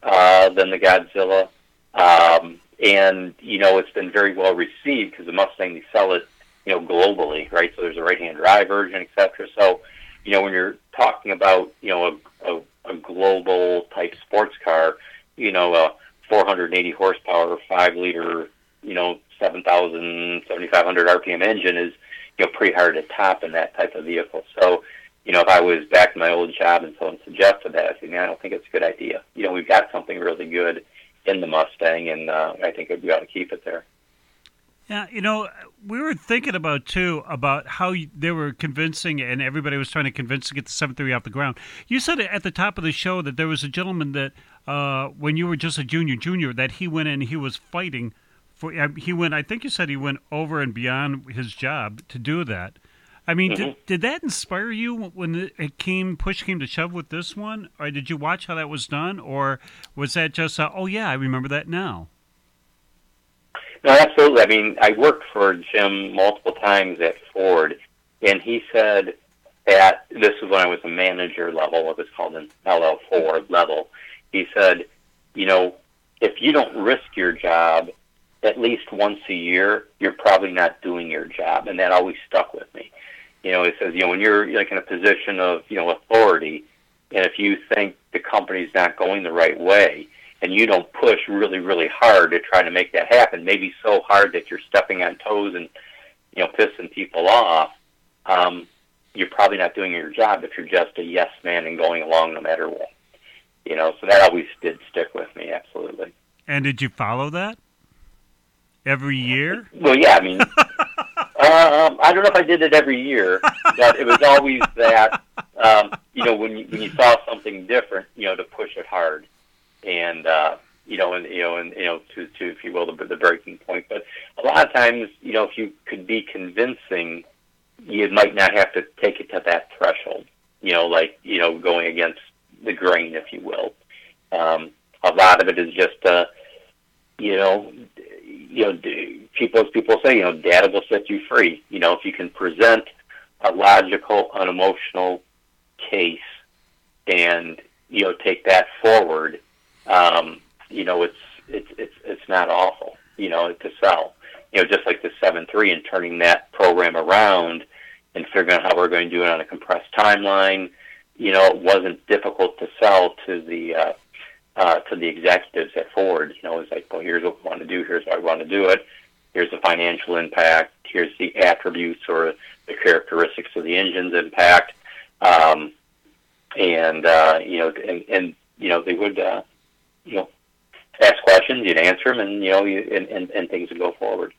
uh, than the Godzilla. Um, and, you know, it's been very well received because the Mustang, they sell it, you know, globally, right? So there's a right-hand drive version, et cetera. So, you know, when you're talking about, you know, a, a, a global type sports car, you know, a 480 horsepower, 5 liter, you know, 7,000, 7,500 RPM engine is, you know, pretty hard to top in that type of vehicle. So, you know, if I was back in my old job and someone suggested that, I said, man, I don't think it's a good idea. You know, we've got something really good in the Mustang, and uh, I think we ought to keep it there. Yeah, you know, we were thinking about too about how they were convincing, and everybody was trying to convince to get the seven three off the ground. You said at the top of the show that there was a gentleman that, uh, when you were just a junior, junior, that he went in, he was fighting for. Uh, he went. I think you said he went over and beyond his job to do that. I mean, mm-hmm. did, did that inspire you when it came push came to shove with this one, or did you watch how that was done, or was that just a, oh yeah, I remember that now? No, absolutely. I mean, I worked for Jim multiple times at Ford, and he said at this is when I was a manager level, what was called an LL4 level. He said, you know, if you don't risk your job at least once a year, you're probably not doing your job, and that always stuck with me. You know, it says, you know, when you're like in a position of, you know, authority, and if you think the company's not going the right way, and you don't push really, really hard to try to make that happen, maybe so hard that you're stepping on toes and, you know, pissing people off, um, you're probably not doing your job if you're just a yes man and going along no matter what. You know, so that always did stick with me, absolutely. And did you follow that every year? Well, yeah, I mean, um, I don't know if I did it every year, but it was always that, um, you know, when you, when you saw something different, you know, to push it hard, and uh, you know, and you know, and you know, to to if you will, the, the breaking point. But a lot of times, you know, if you could be convincing, you might not have to take it to that threshold. You know, like you know, going against the grain, if you will. Um, a lot of it is just, uh, you know, you know, people people say, you know, data will set you free. You know, if you can present a logical, unemotional case and you know take that forward, um, you know, it's it's it's it's not awful. You know, to sell. You know, just like the seven three and turning that program around and figuring out how we're going to do it on a compressed timeline. You know, it wasn't difficult to sell to the uh, uh, to the executives at Ford. You know, it's like, well, here's what we want to do. Here's why we want to do it. Here's the financial impact. Here's the attributes or the characteristics of the engine's impact. Um, and uh, you know, and, and you know, they would, uh, you know, ask questions. You'd answer them, and you know, you, and, and and things would go forward.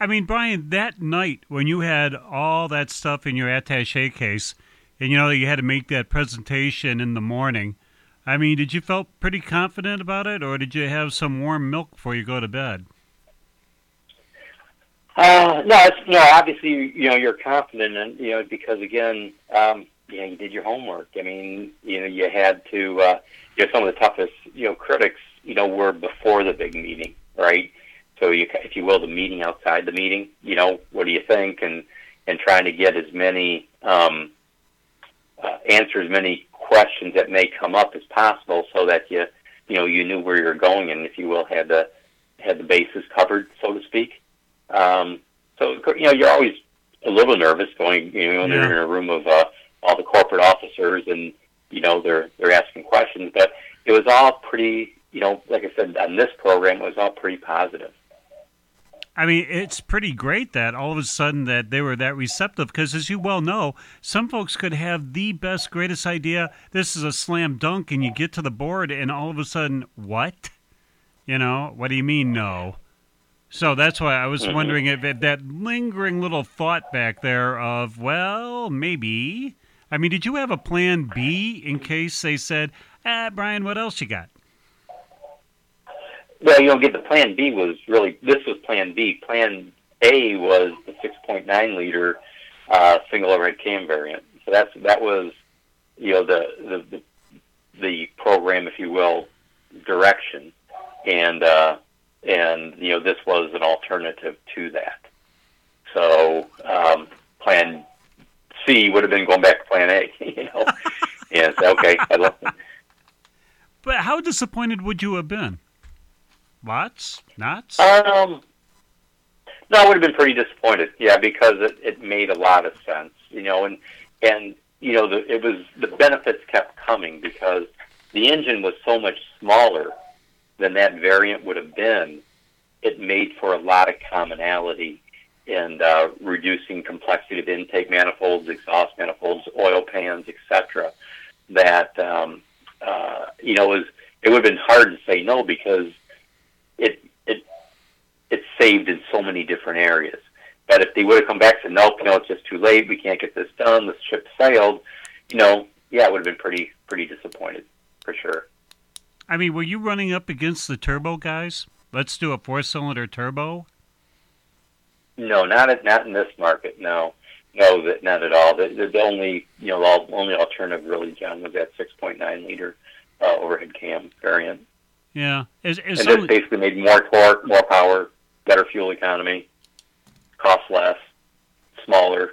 I mean, Brian, that night when you had all that stuff in your attache case, and you know you had to make that presentation in the morning. I mean, did you felt pretty confident about it, or did you have some warm milk before you go to bed? Uh, no, it's, no. Obviously, you know you're confident, and you know because again, um, you you did your homework. I mean, you know you had to. Uh, you know, some of the toughest you know critics, you know, were before the big meeting, right? So you, if you will, the meeting outside the meeting. You know, what do you think? And and trying to get as many um, uh, answer as many questions that may come up as possible, so that you you know you knew where you're going, and if you will, had the had the bases covered, so to speak. Um, so you know you're always a little nervous going you know when Yeah. you're in a room of uh, all the corporate officers and you know they're they're asking questions, but it was all pretty you know like I said on this program it was all pretty positive. I mean, it's pretty great that all of a sudden that they were that receptive because, as you well know, some folks could have the best, greatest idea. This is a slam dunk, and you get to the board, and all of a sudden, what? You know, what do you mean no? So that's why I was wondering if it, that lingering little thought back there of, well, maybe. I mean, did you have a plan B in case they said, ah, Brian, what else you got? Well, you know, get the plan B was really this was plan B. Plan A was the 6.9 liter uh, single overhead cam variant. So that's that was you know the the the, program, if you will, direction, and uh, and you know this was an alternative to that. So um, plan C would have been going back to plan A, you know, and say, okay, I love But how disappointed would you have been? Lots? Knots? Um, no, I would have been pretty disappointed. Yeah, because it, it made a lot of sense, you know, and and you know the it was the benefits kept coming because the engine was so much smaller than that variant would have been. It made for a lot of commonality in uh, reducing complexity of intake manifolds, exhaust manifolds, oil pans, etc. That um, uh, you know was it would have been hard to say no because it it it's saved in so many different areas. But if they would have come back and said, nope, you know, it's just too late, we can't get this done, this ship sailed, you know, yeah, it would have been pretty pretty disappointed for sure. I mean, were you running up against the turbo guys? Let's do a four cylinder turbo. No, not at, not in this market. No, no, that not at all. The, the, the only you know all, only alternative really, John, was that 6.9 liter uh, overhead cam variant, Yeah. Is, is and some, basically made more torque, more power, better fuel economy, cost less, smaller.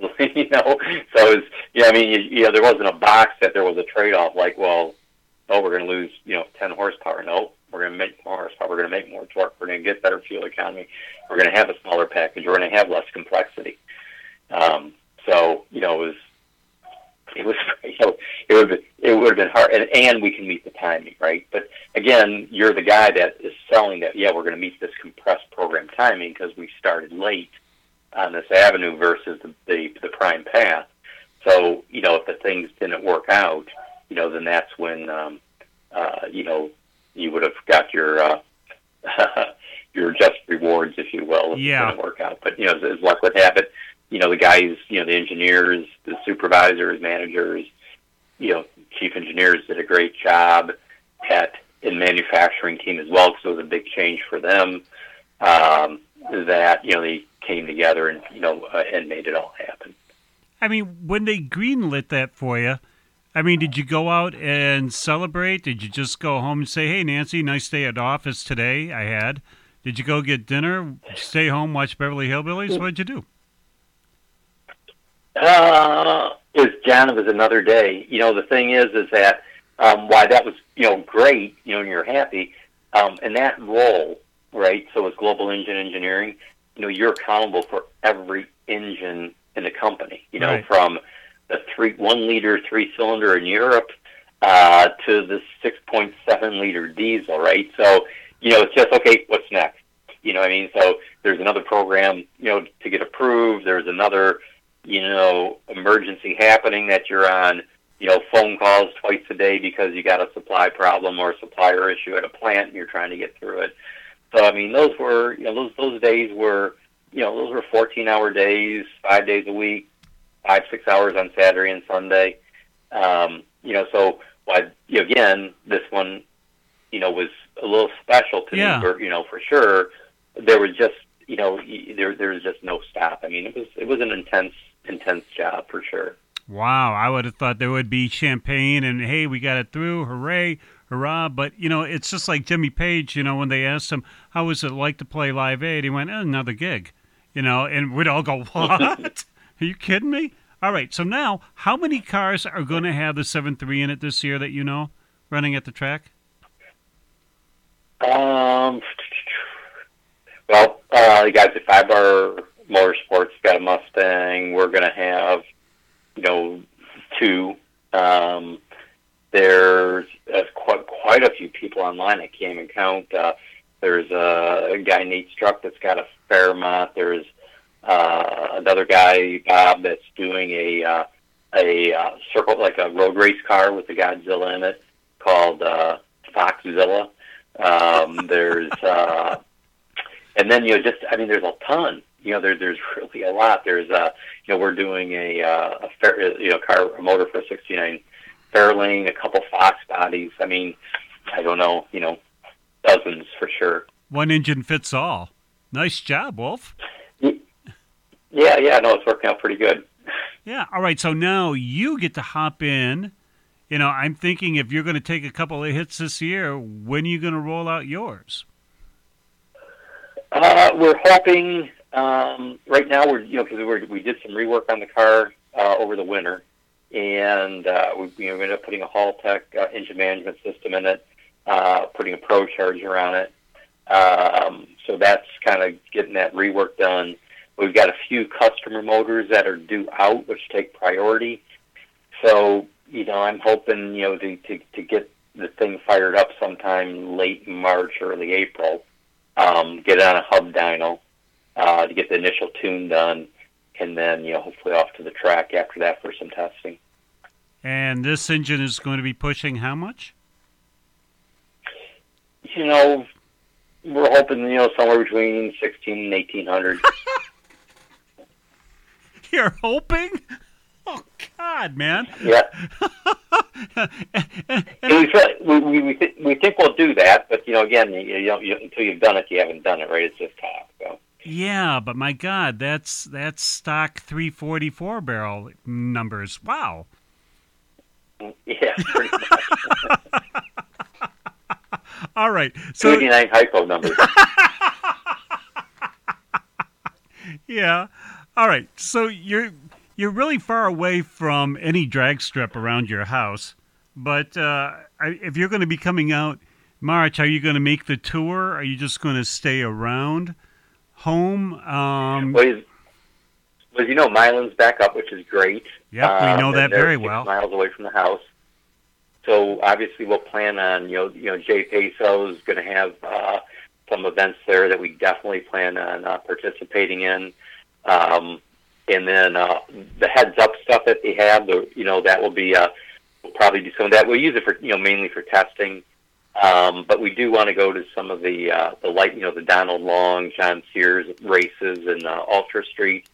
you know, so it's yeah. I mean, you, you know, there wasn't a box that there was a trade off. Like, well, oh, we're going to lose you know 10 horsepower. No, we're going to make more horsepower. We're going to make more torque. We're going to get better fuel economy. We're going to have a smaller package. We're going to have less complexity. Um, so you know, it was it was you know, it would have been, it would have been hard, and, and we can meet the timing, right? But again, you're the guy that is selling that. Yeah, we're going to meet this compressed program timing because we started late on this avenue versus the, the the prime path. So you know, if the things didn't work out, you know, then that's when um, uh, you know, you would have got your uh, your just rewards, if you will, if Yeah. it didn't work out. But you know, as, as luck would have it, you know, the guys, you know, the engineers, the supervisors, managers, you know, chief engineers did a great job at in manufacturing team as well because it was a big change for them. Um, that you know they came together and you know uh, and made it all happen. I mean, when they greenlit that for you, I mean, did you go out and celebrate? Did you just go home and say, "Hey, Nancy, nice day at office today"? I had. Did you go get dinner? Stay home, watch Beverly Hillbillies? What did you do? Uh, is John, it was another day. You know, the thing is, is that um, why that was, you know, great, you know, and you're happy. Um, in that role, right? So as global engine engineering, you know, you're accountable for every engine in the company. You know, Right. from the three one liter three cylinder in Europe uh, to the six point seven liter diesel, right? So, you know, it's just okay. What's next? You know, what I mean, so there's another program, you know, to get approved. There's another you know, emergency happening that you're on, you know, phone calls twice a day because you got a supply problem or a supplier issue at a plant and you're trying to get through it. So I mean, those were, you know, those those days were, you know, those were 14-hour days, five days a week, five six hours on Saturday and Sunday. Um, you know, so why you know, again, this one, you know, was a little special to Yeah. me, for, you know, for sure. There was just, you know, there there was just no stop. I mean, it was it was an intense intense job for sure. Wow, I would have thought there would be champagne and hey, we got it through, hooray, hurrah! But you know, it's just like Jimmy Page. You know, when they asked him how was it like to play Live Aid, he went, eh, "Another gig," you know, and we'd all go, "What? Are you kidding me?" All right, so now, how many cars are going to have the seven three in it this year that you know running at the track? Um, well, uh, the guys at Five Bar Motorsports got a Mustang. We're going to have, you know, two. Um, there's uh, quite quite a few people online. I can't even count. Uh, there's a, a guy Nate Struck that's got a Fairmont. There's uh, another guy Bob that's doing a uh, a uh, circle like a road race car with the Godzilla in it called uh, Foxzilla. Um, there's uh, and then you know just I mean there's a ton. You know there there's really a lot. There's uh you know we're doing a uh, a fair you know car a motor for 69 Fairlane, a couple Fox bodies. I mean I don't know you know dozens for sure. One engine fits all. Nice job, Wolf. Yeah, yeah, no, it's working out pretty good. Yeah. All right. So now you get to hop in. You know, I'm thinking if you're going to take a couple of hits this year, when are you going to roll out yours? Uh, we're hoping um, right now we're you know because we did some rework on the car uh, over the winter, and uh, we, we ended up putting a Haltech uh, engine management system in it, uh, putting a Pro Charger on it. Um, so that's kind of getting that rework done. We've got a few customer motors that are due out, which take priority. So you know, I'm hoping you know to to, to get the thing fired up sometime late March, early April um, get it on a hub dyno uh, to get the initial tune done, and then you know hopefully off to the track after that for some testing. And this engine is going to be pushing how much? You know, we're hoping you know somewhere between sixteen and eighteen hundred. You're hoping? Oh God, man! yeah, And- and we, we we, we think we'll do that, but you know again, you, you you, until you've done it, you haven't done it, right? It's just talk. So. Yeah, but my God, that's that's stock 344 barrel numbers. Wow. Yeah, pretty much. All right, so 29 hypo numbers. yeah, all right. So you're you're really far away from any drag strip around your house, but uh, if you're going to be coming out March, are you going to make the tour? Are you just going to stay around home? Um, Well, well, you know, Milan's back up, which is great. Yep, we Um, know that very well. Miles away from the house. So obviously, we'll plan on you know you know Jay Peso is going to have uh, some events there that we definitely plan on uh, participating in. Um, and then uh, the heads up stuff that they have, the you know that will be uh, we'll probably do some of that. We'll use it for you know mainly for testing, um, but we do want to go to some of the uh, the light you know the Donald Long, John Sears races in uh, Ultra Street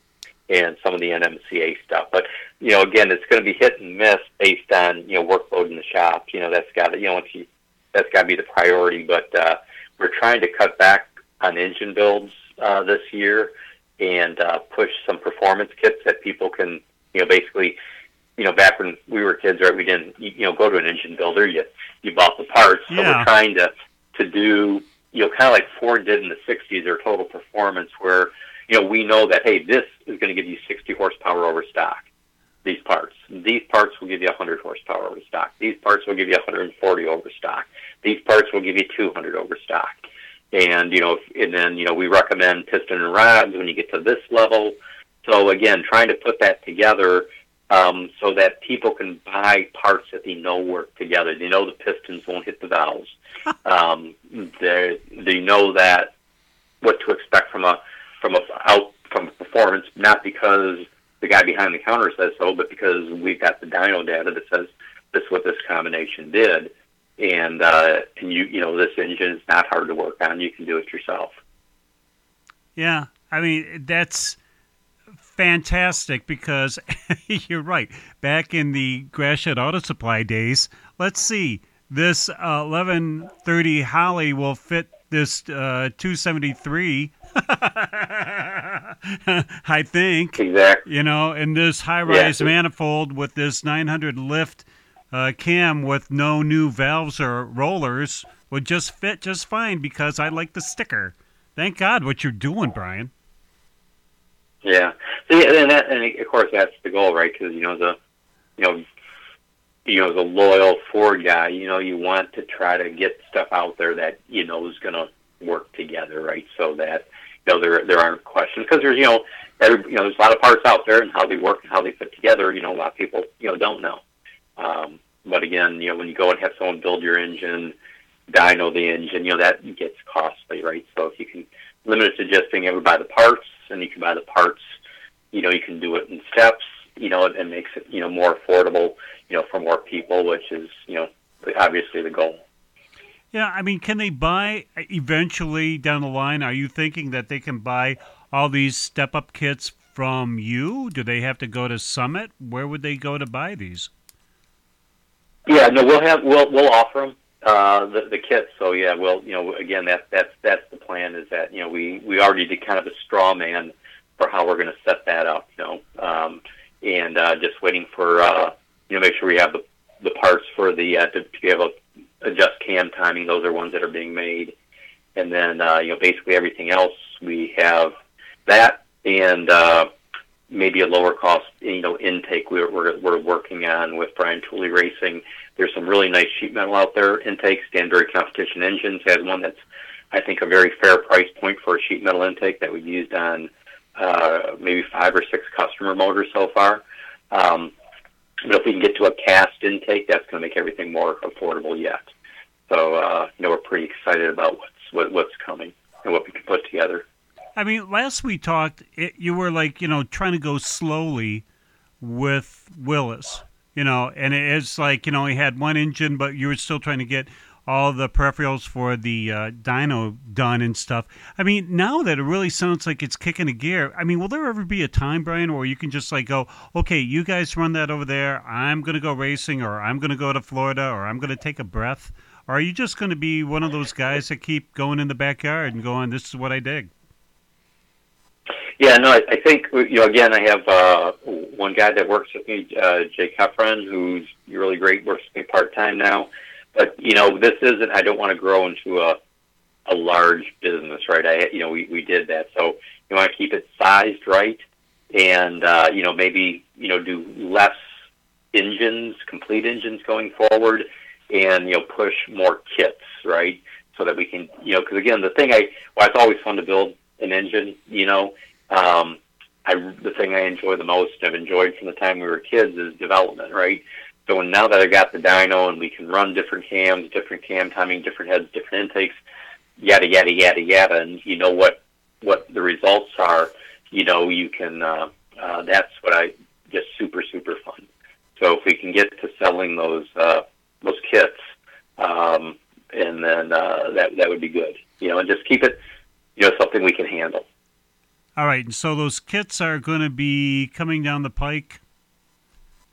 and some of the NMCA stuff. But you know, again, it's going to be hit and miss based on you know workload in the shop. You know, that's got to you know once you that's got to be the priority. But uh, we're trying to cut back on engine builds uh, this year and uh, push some performance kits that people can you know basically you know back when we were kids right we didn't you know go to an engine builder you you bought the parts. So Yeah. we're trying to to do you know kind of like Ford did in the 60s their total performance where you know we know that hey this is going to give you 60 horsepower over stock these parts. These parts will give you 100 horsepower over stock. These parts will give you 140 over stock. These parts will give you 200 over stock. And you know and then you know we recommend piston and rods when you get to this level. So again trying to put that together um, so that people can buy parts that they know work together they know the pistons won't hit the valves um, they they know that what to expect from a from a out from a performance not because the guy behind the counter says so but because we've got the dyno data that says this is what this combination did and uh, and you you know this engine is not hard to work on. You can do it yourself. Yeah, I mean that's fantastic because you're right. Back in the Gratiot Auto Supply days, let's see, this uh, 1130 Holley will fit this uh, 273. I think Exactly. you know, and this high-rise Yeah. manifold with this 900 lift uh, cam with no new valves or rollers would just fit just fine because I like the sticker. Thank God what you're doing, Brian. Yeah. So yeah, and that and of course that's the goal, right? Because you know the you know you know the loyal Ford guy. You know you want to try to get stuff out there that you know is going to work together, right? So that you know there there aren't questions because there's you know every, you know there's a lot of parts out there and how they work and how they fit together. You know a lot of people you know don't know. Um, but again, you know when you go and have someone build your engine, dyno the engine, you know that gets costly, right? So if you can limit it to just being able to buy the parts, and you can buy the parts. You know, you can do it in steps. You know, and makes it you know more affordable. You know, for more people, which is you know obviously the goal. Yeah, I mean, can they buy eventually down the line? Are you thinking that they can buy all these step up kits from you? Do they have to go to Summit? Where would they go to buy these? Yeah, no, we'll have we'll we'll offer them uh, the the kits. So yeah, well, you know, again, that's that's that's the plan. Is that you know we we already did kind of a straw man for how we're going to set that up. You know, um, and uh, just waiting for uh, you know make sure we have the the parts for the uh, to, to be able to adjust cam timing. Those are ones that are being made, and then uh, you know basically everything else we have that and. Uh, maybe a lower cost, you know, intake we're, we're, we're working on with Brian Tooley Racing. There's some really nice sheet metal out there intakes. Danbury Competition Engines has one that's, I think, a very fair price point for a sheet metal intake that we've used on uh, maybe five or six customer motors so far. Um, but if we can get to a cast intake, that's going to make everything more affordable yet. So, uh, you know, we're pretty excited about what's what, what's coming and what we can put together. I mean, last we talked, it, you were like, you know, trying to go slowly with Willis, you know, and it's like, you know, he had one engine, but you were still trying to get all the peripherals for the uh, dyno done and stuff. I mean, now that it really sounds like it's kicking a gear, I mean, will there ever be a time, Brian, where you can just like go, okay, you guys run that over there, I'm to go racing, or I'm to go to Florida, or I'm to take a breath? Or are you just going to be one of those guys that keep going in the backyard and going, this is what I dig? Yeah, no, I, I think you know. Again, I have uh, one guy that works with me, uh, Jake Heffron, who's really great. Works with me part time now, but you know, this isn't. I don't want to grow into a a large business, right? I, you know, we we did that, so you want to keep it sized right, and uh, you know, maybe you know, do less engines, complete engines going forward, and you know, push more kits, right? So that we can, you know, because again, the thing I, well, it's always fun to build an engine, you know. Um, I the thing I enjoy the most, I've enjoyed from the time we were kids, is development, right? So now that I got the dyno and we can run different cams, different cam timing, different heads, different intakes, yada yada yada yada, and you know what what the results are. You know, you can. Uh, uh, that's what I just super super fun. So if we can get to selling those uh, those kits, um, and then uh, that that would be good. You know, and just keep it, you know, something we can handle. All right, and so those kits are going to be coming down the pike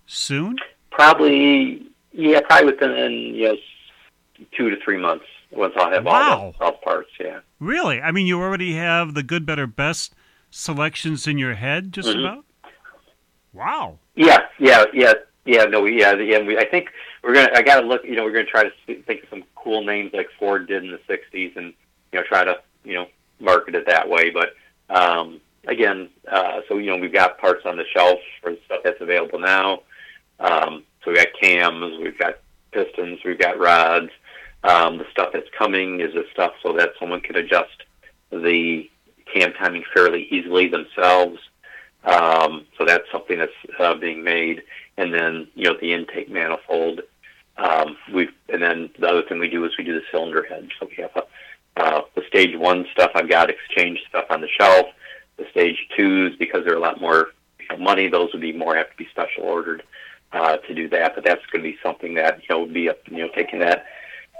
soon. Probably, yeah, probably within know two to three months once I'll have Wow. all the all parts. Yeah. Really? I mean, you already have the good, better, best selections in your head, just Mhm. about. Wow. Yeah, yeah, yeah, yeah. No, yeah, yeah. We, I think we're gonna. I gotta look. You know, we're gonna try to think of some cool names like Ford did in the '60s, and you know, try to you know market it that way. But um, again, uh, so you know, we've got parts on the shelf for stuff that's available now. Um, so we've got cams, we've got pistons, we've got rods. Um, the stuff that's coming is the stuff so that someone can adjust the cam timing fairly easily themselves. Um, so that's something that's uh, being made, and then you know the intake manifold. Um, we and then the other thing we do is we do the cylinder head. So we have a, uh, the stage one stuff. I've got exchange stuff on the shelf. The stage twos because they're a lot more you know, money. Those would be more have to be special ordered uh, to do that. But that's going to be something that you know would be up, you know taking that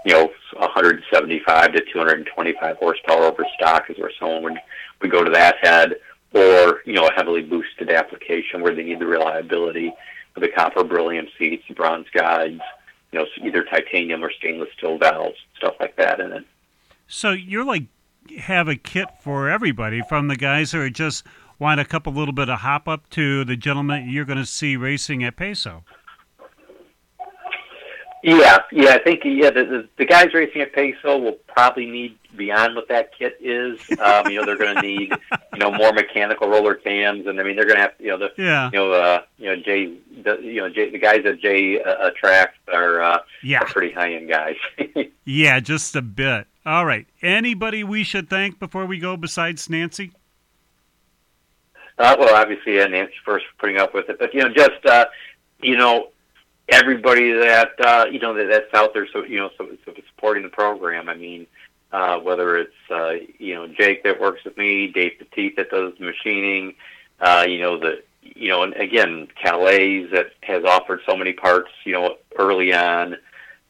you know 175 to 225 horsepower over stock is where someone would would go to that head or you know a heavily boosted application where they need the reliability of the copper beryllium seats, bronze guides, you know either titanium or stainless steel valves, stuff like that in it. So you're like have a kit for everybody, from the guys who are just want a couple little bit of hop up to the gentleman you're going to see racing at Peso. Yeah, yeah, I think yeah the, the the guys racing at Peso will probably need beyond what that kit is. Um, you know they're going to need you know more mechanical roller cams, and I mean they're going to have you know the Yeah. you know uh, you know Jay the, you know Jay, the guys at Jay uh, attract are uh, Yeah. are pretty high end guys. Yeah, just a bit. All right. Anybody we should thank before we go besides Nancy? Uh, well, obviously, yeah, Nancy first for putting up with it, but you know, just uh, you know, everybody that uh, you know that, that's out there, so you know, so, so supporting the program. I mean, uh, whether it's uh, you know Jake that works with me, Dave Petit that does the machining, uh, you know the you know, and again, Callies that has offered so many parts, you know, early on.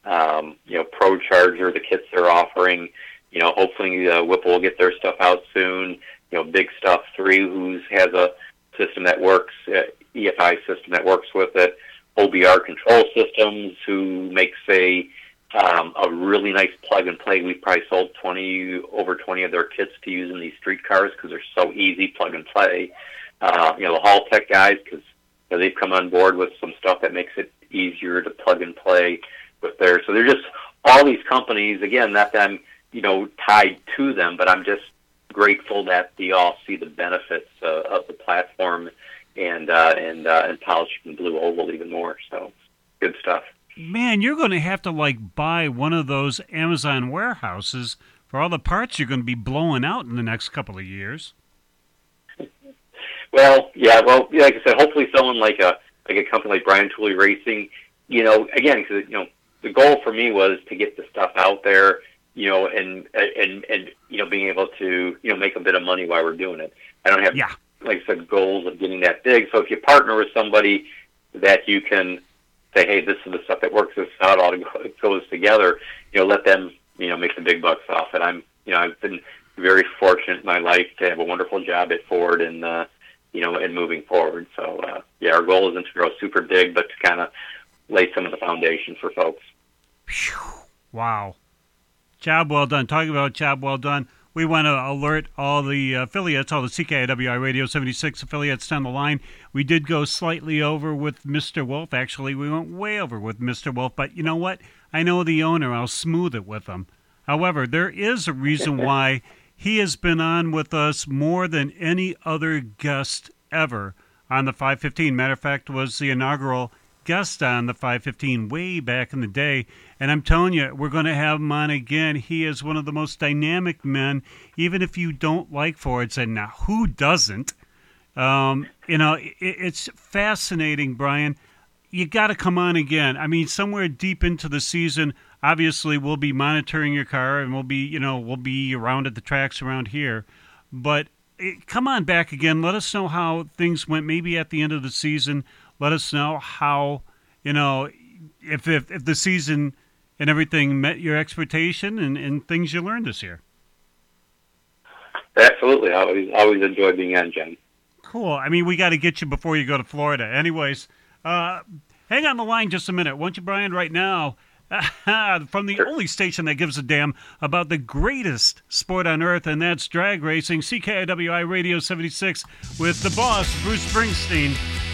Um, you know, ProCharger, the kits they're offering. You know, hopefully uh, Whipple will get their stuff out soon you know, Big Stuff Three, who's has a system that works, uh, EFI system that works with it. OBR Control Systems, who makes a um, a really nice plug and play. We've probably sold twenty over twenty of their kits to use in these street cars because they're so easy plug and play. Uh, you know, the Haltech guys because you know, they've come on board with some stuff that makes it easier to plug and play with their. So they're just all these companies. Again, not that I'm you know tied to them, but I'm just grateful that they all see the benefits uh, of the platform and uh, and uh, and polishing blue oval even more. So good stuff. Man, you're going to have to like buy one of those Amazon warehouses for all the parts you're going to be blowing out in the next couple of years. Well, yeah, well, yeah, like I said, hopefully someone like a like a company like Brian Tooley Racing, you know, again, because you know the goal for me was to get the stuff out there, you know, and and and you know being able to you know make a bit of money while we're doing it. I don't have Yeah. Like I said goals of getting that big. So if you partner with somebody that you can say, hey, this is the stuff that works. This is how it all goes together. You know, let them you know make the big bucks off it. I'm you know I've been very fortunate in my life to have a wonderful job at Ford and uh, you know and moving forward. So uh, yeah, our goal isn't to grow super big, but to kind of lay some of the foundation for folks. Wow. Job well done. Talking about job well done, we want to alert all the affiliates, all the CKIWI Radio 76 affiliates down the line. We did go slightly over with Mr. Wolf. Actually, we went way over with Mr. Wolf, but you know what? I know the owner. I'll smooth it with him. However, there is a reason why he has been on with us more than any other guest ever on the 515. Matter of fact, was the inaugural guest on the 515 way back in the day. And I'm telling you, we're going to have him on again. He is one of the most dynamic men, even if you don't like Fords. And now, who doesn't? Um, you know, it, it's fascinating, Brian. You got to come on again. I mean, somewhere deep into the season, obviously, we'll be monitoring your car and we'll be, you know, we'll be around at the tracks around here. But eh, come on back again. Let us know how things went. Maybe at the end of the season, let us know how you know, if if, if the season and everything met your expectation and, and things you learned this year. Absolutely, I always always enjoy being on, Jen. Cool. I mean, we got to get you before you go to Florida. Anyways, uh, hang on the line just a minute, won't you, Brian? Right now, from the only station that gives a damn about the greatest sport on earth, and that's drag racing. CKIWI Radio 76 with the boss, Bruce Springsteen.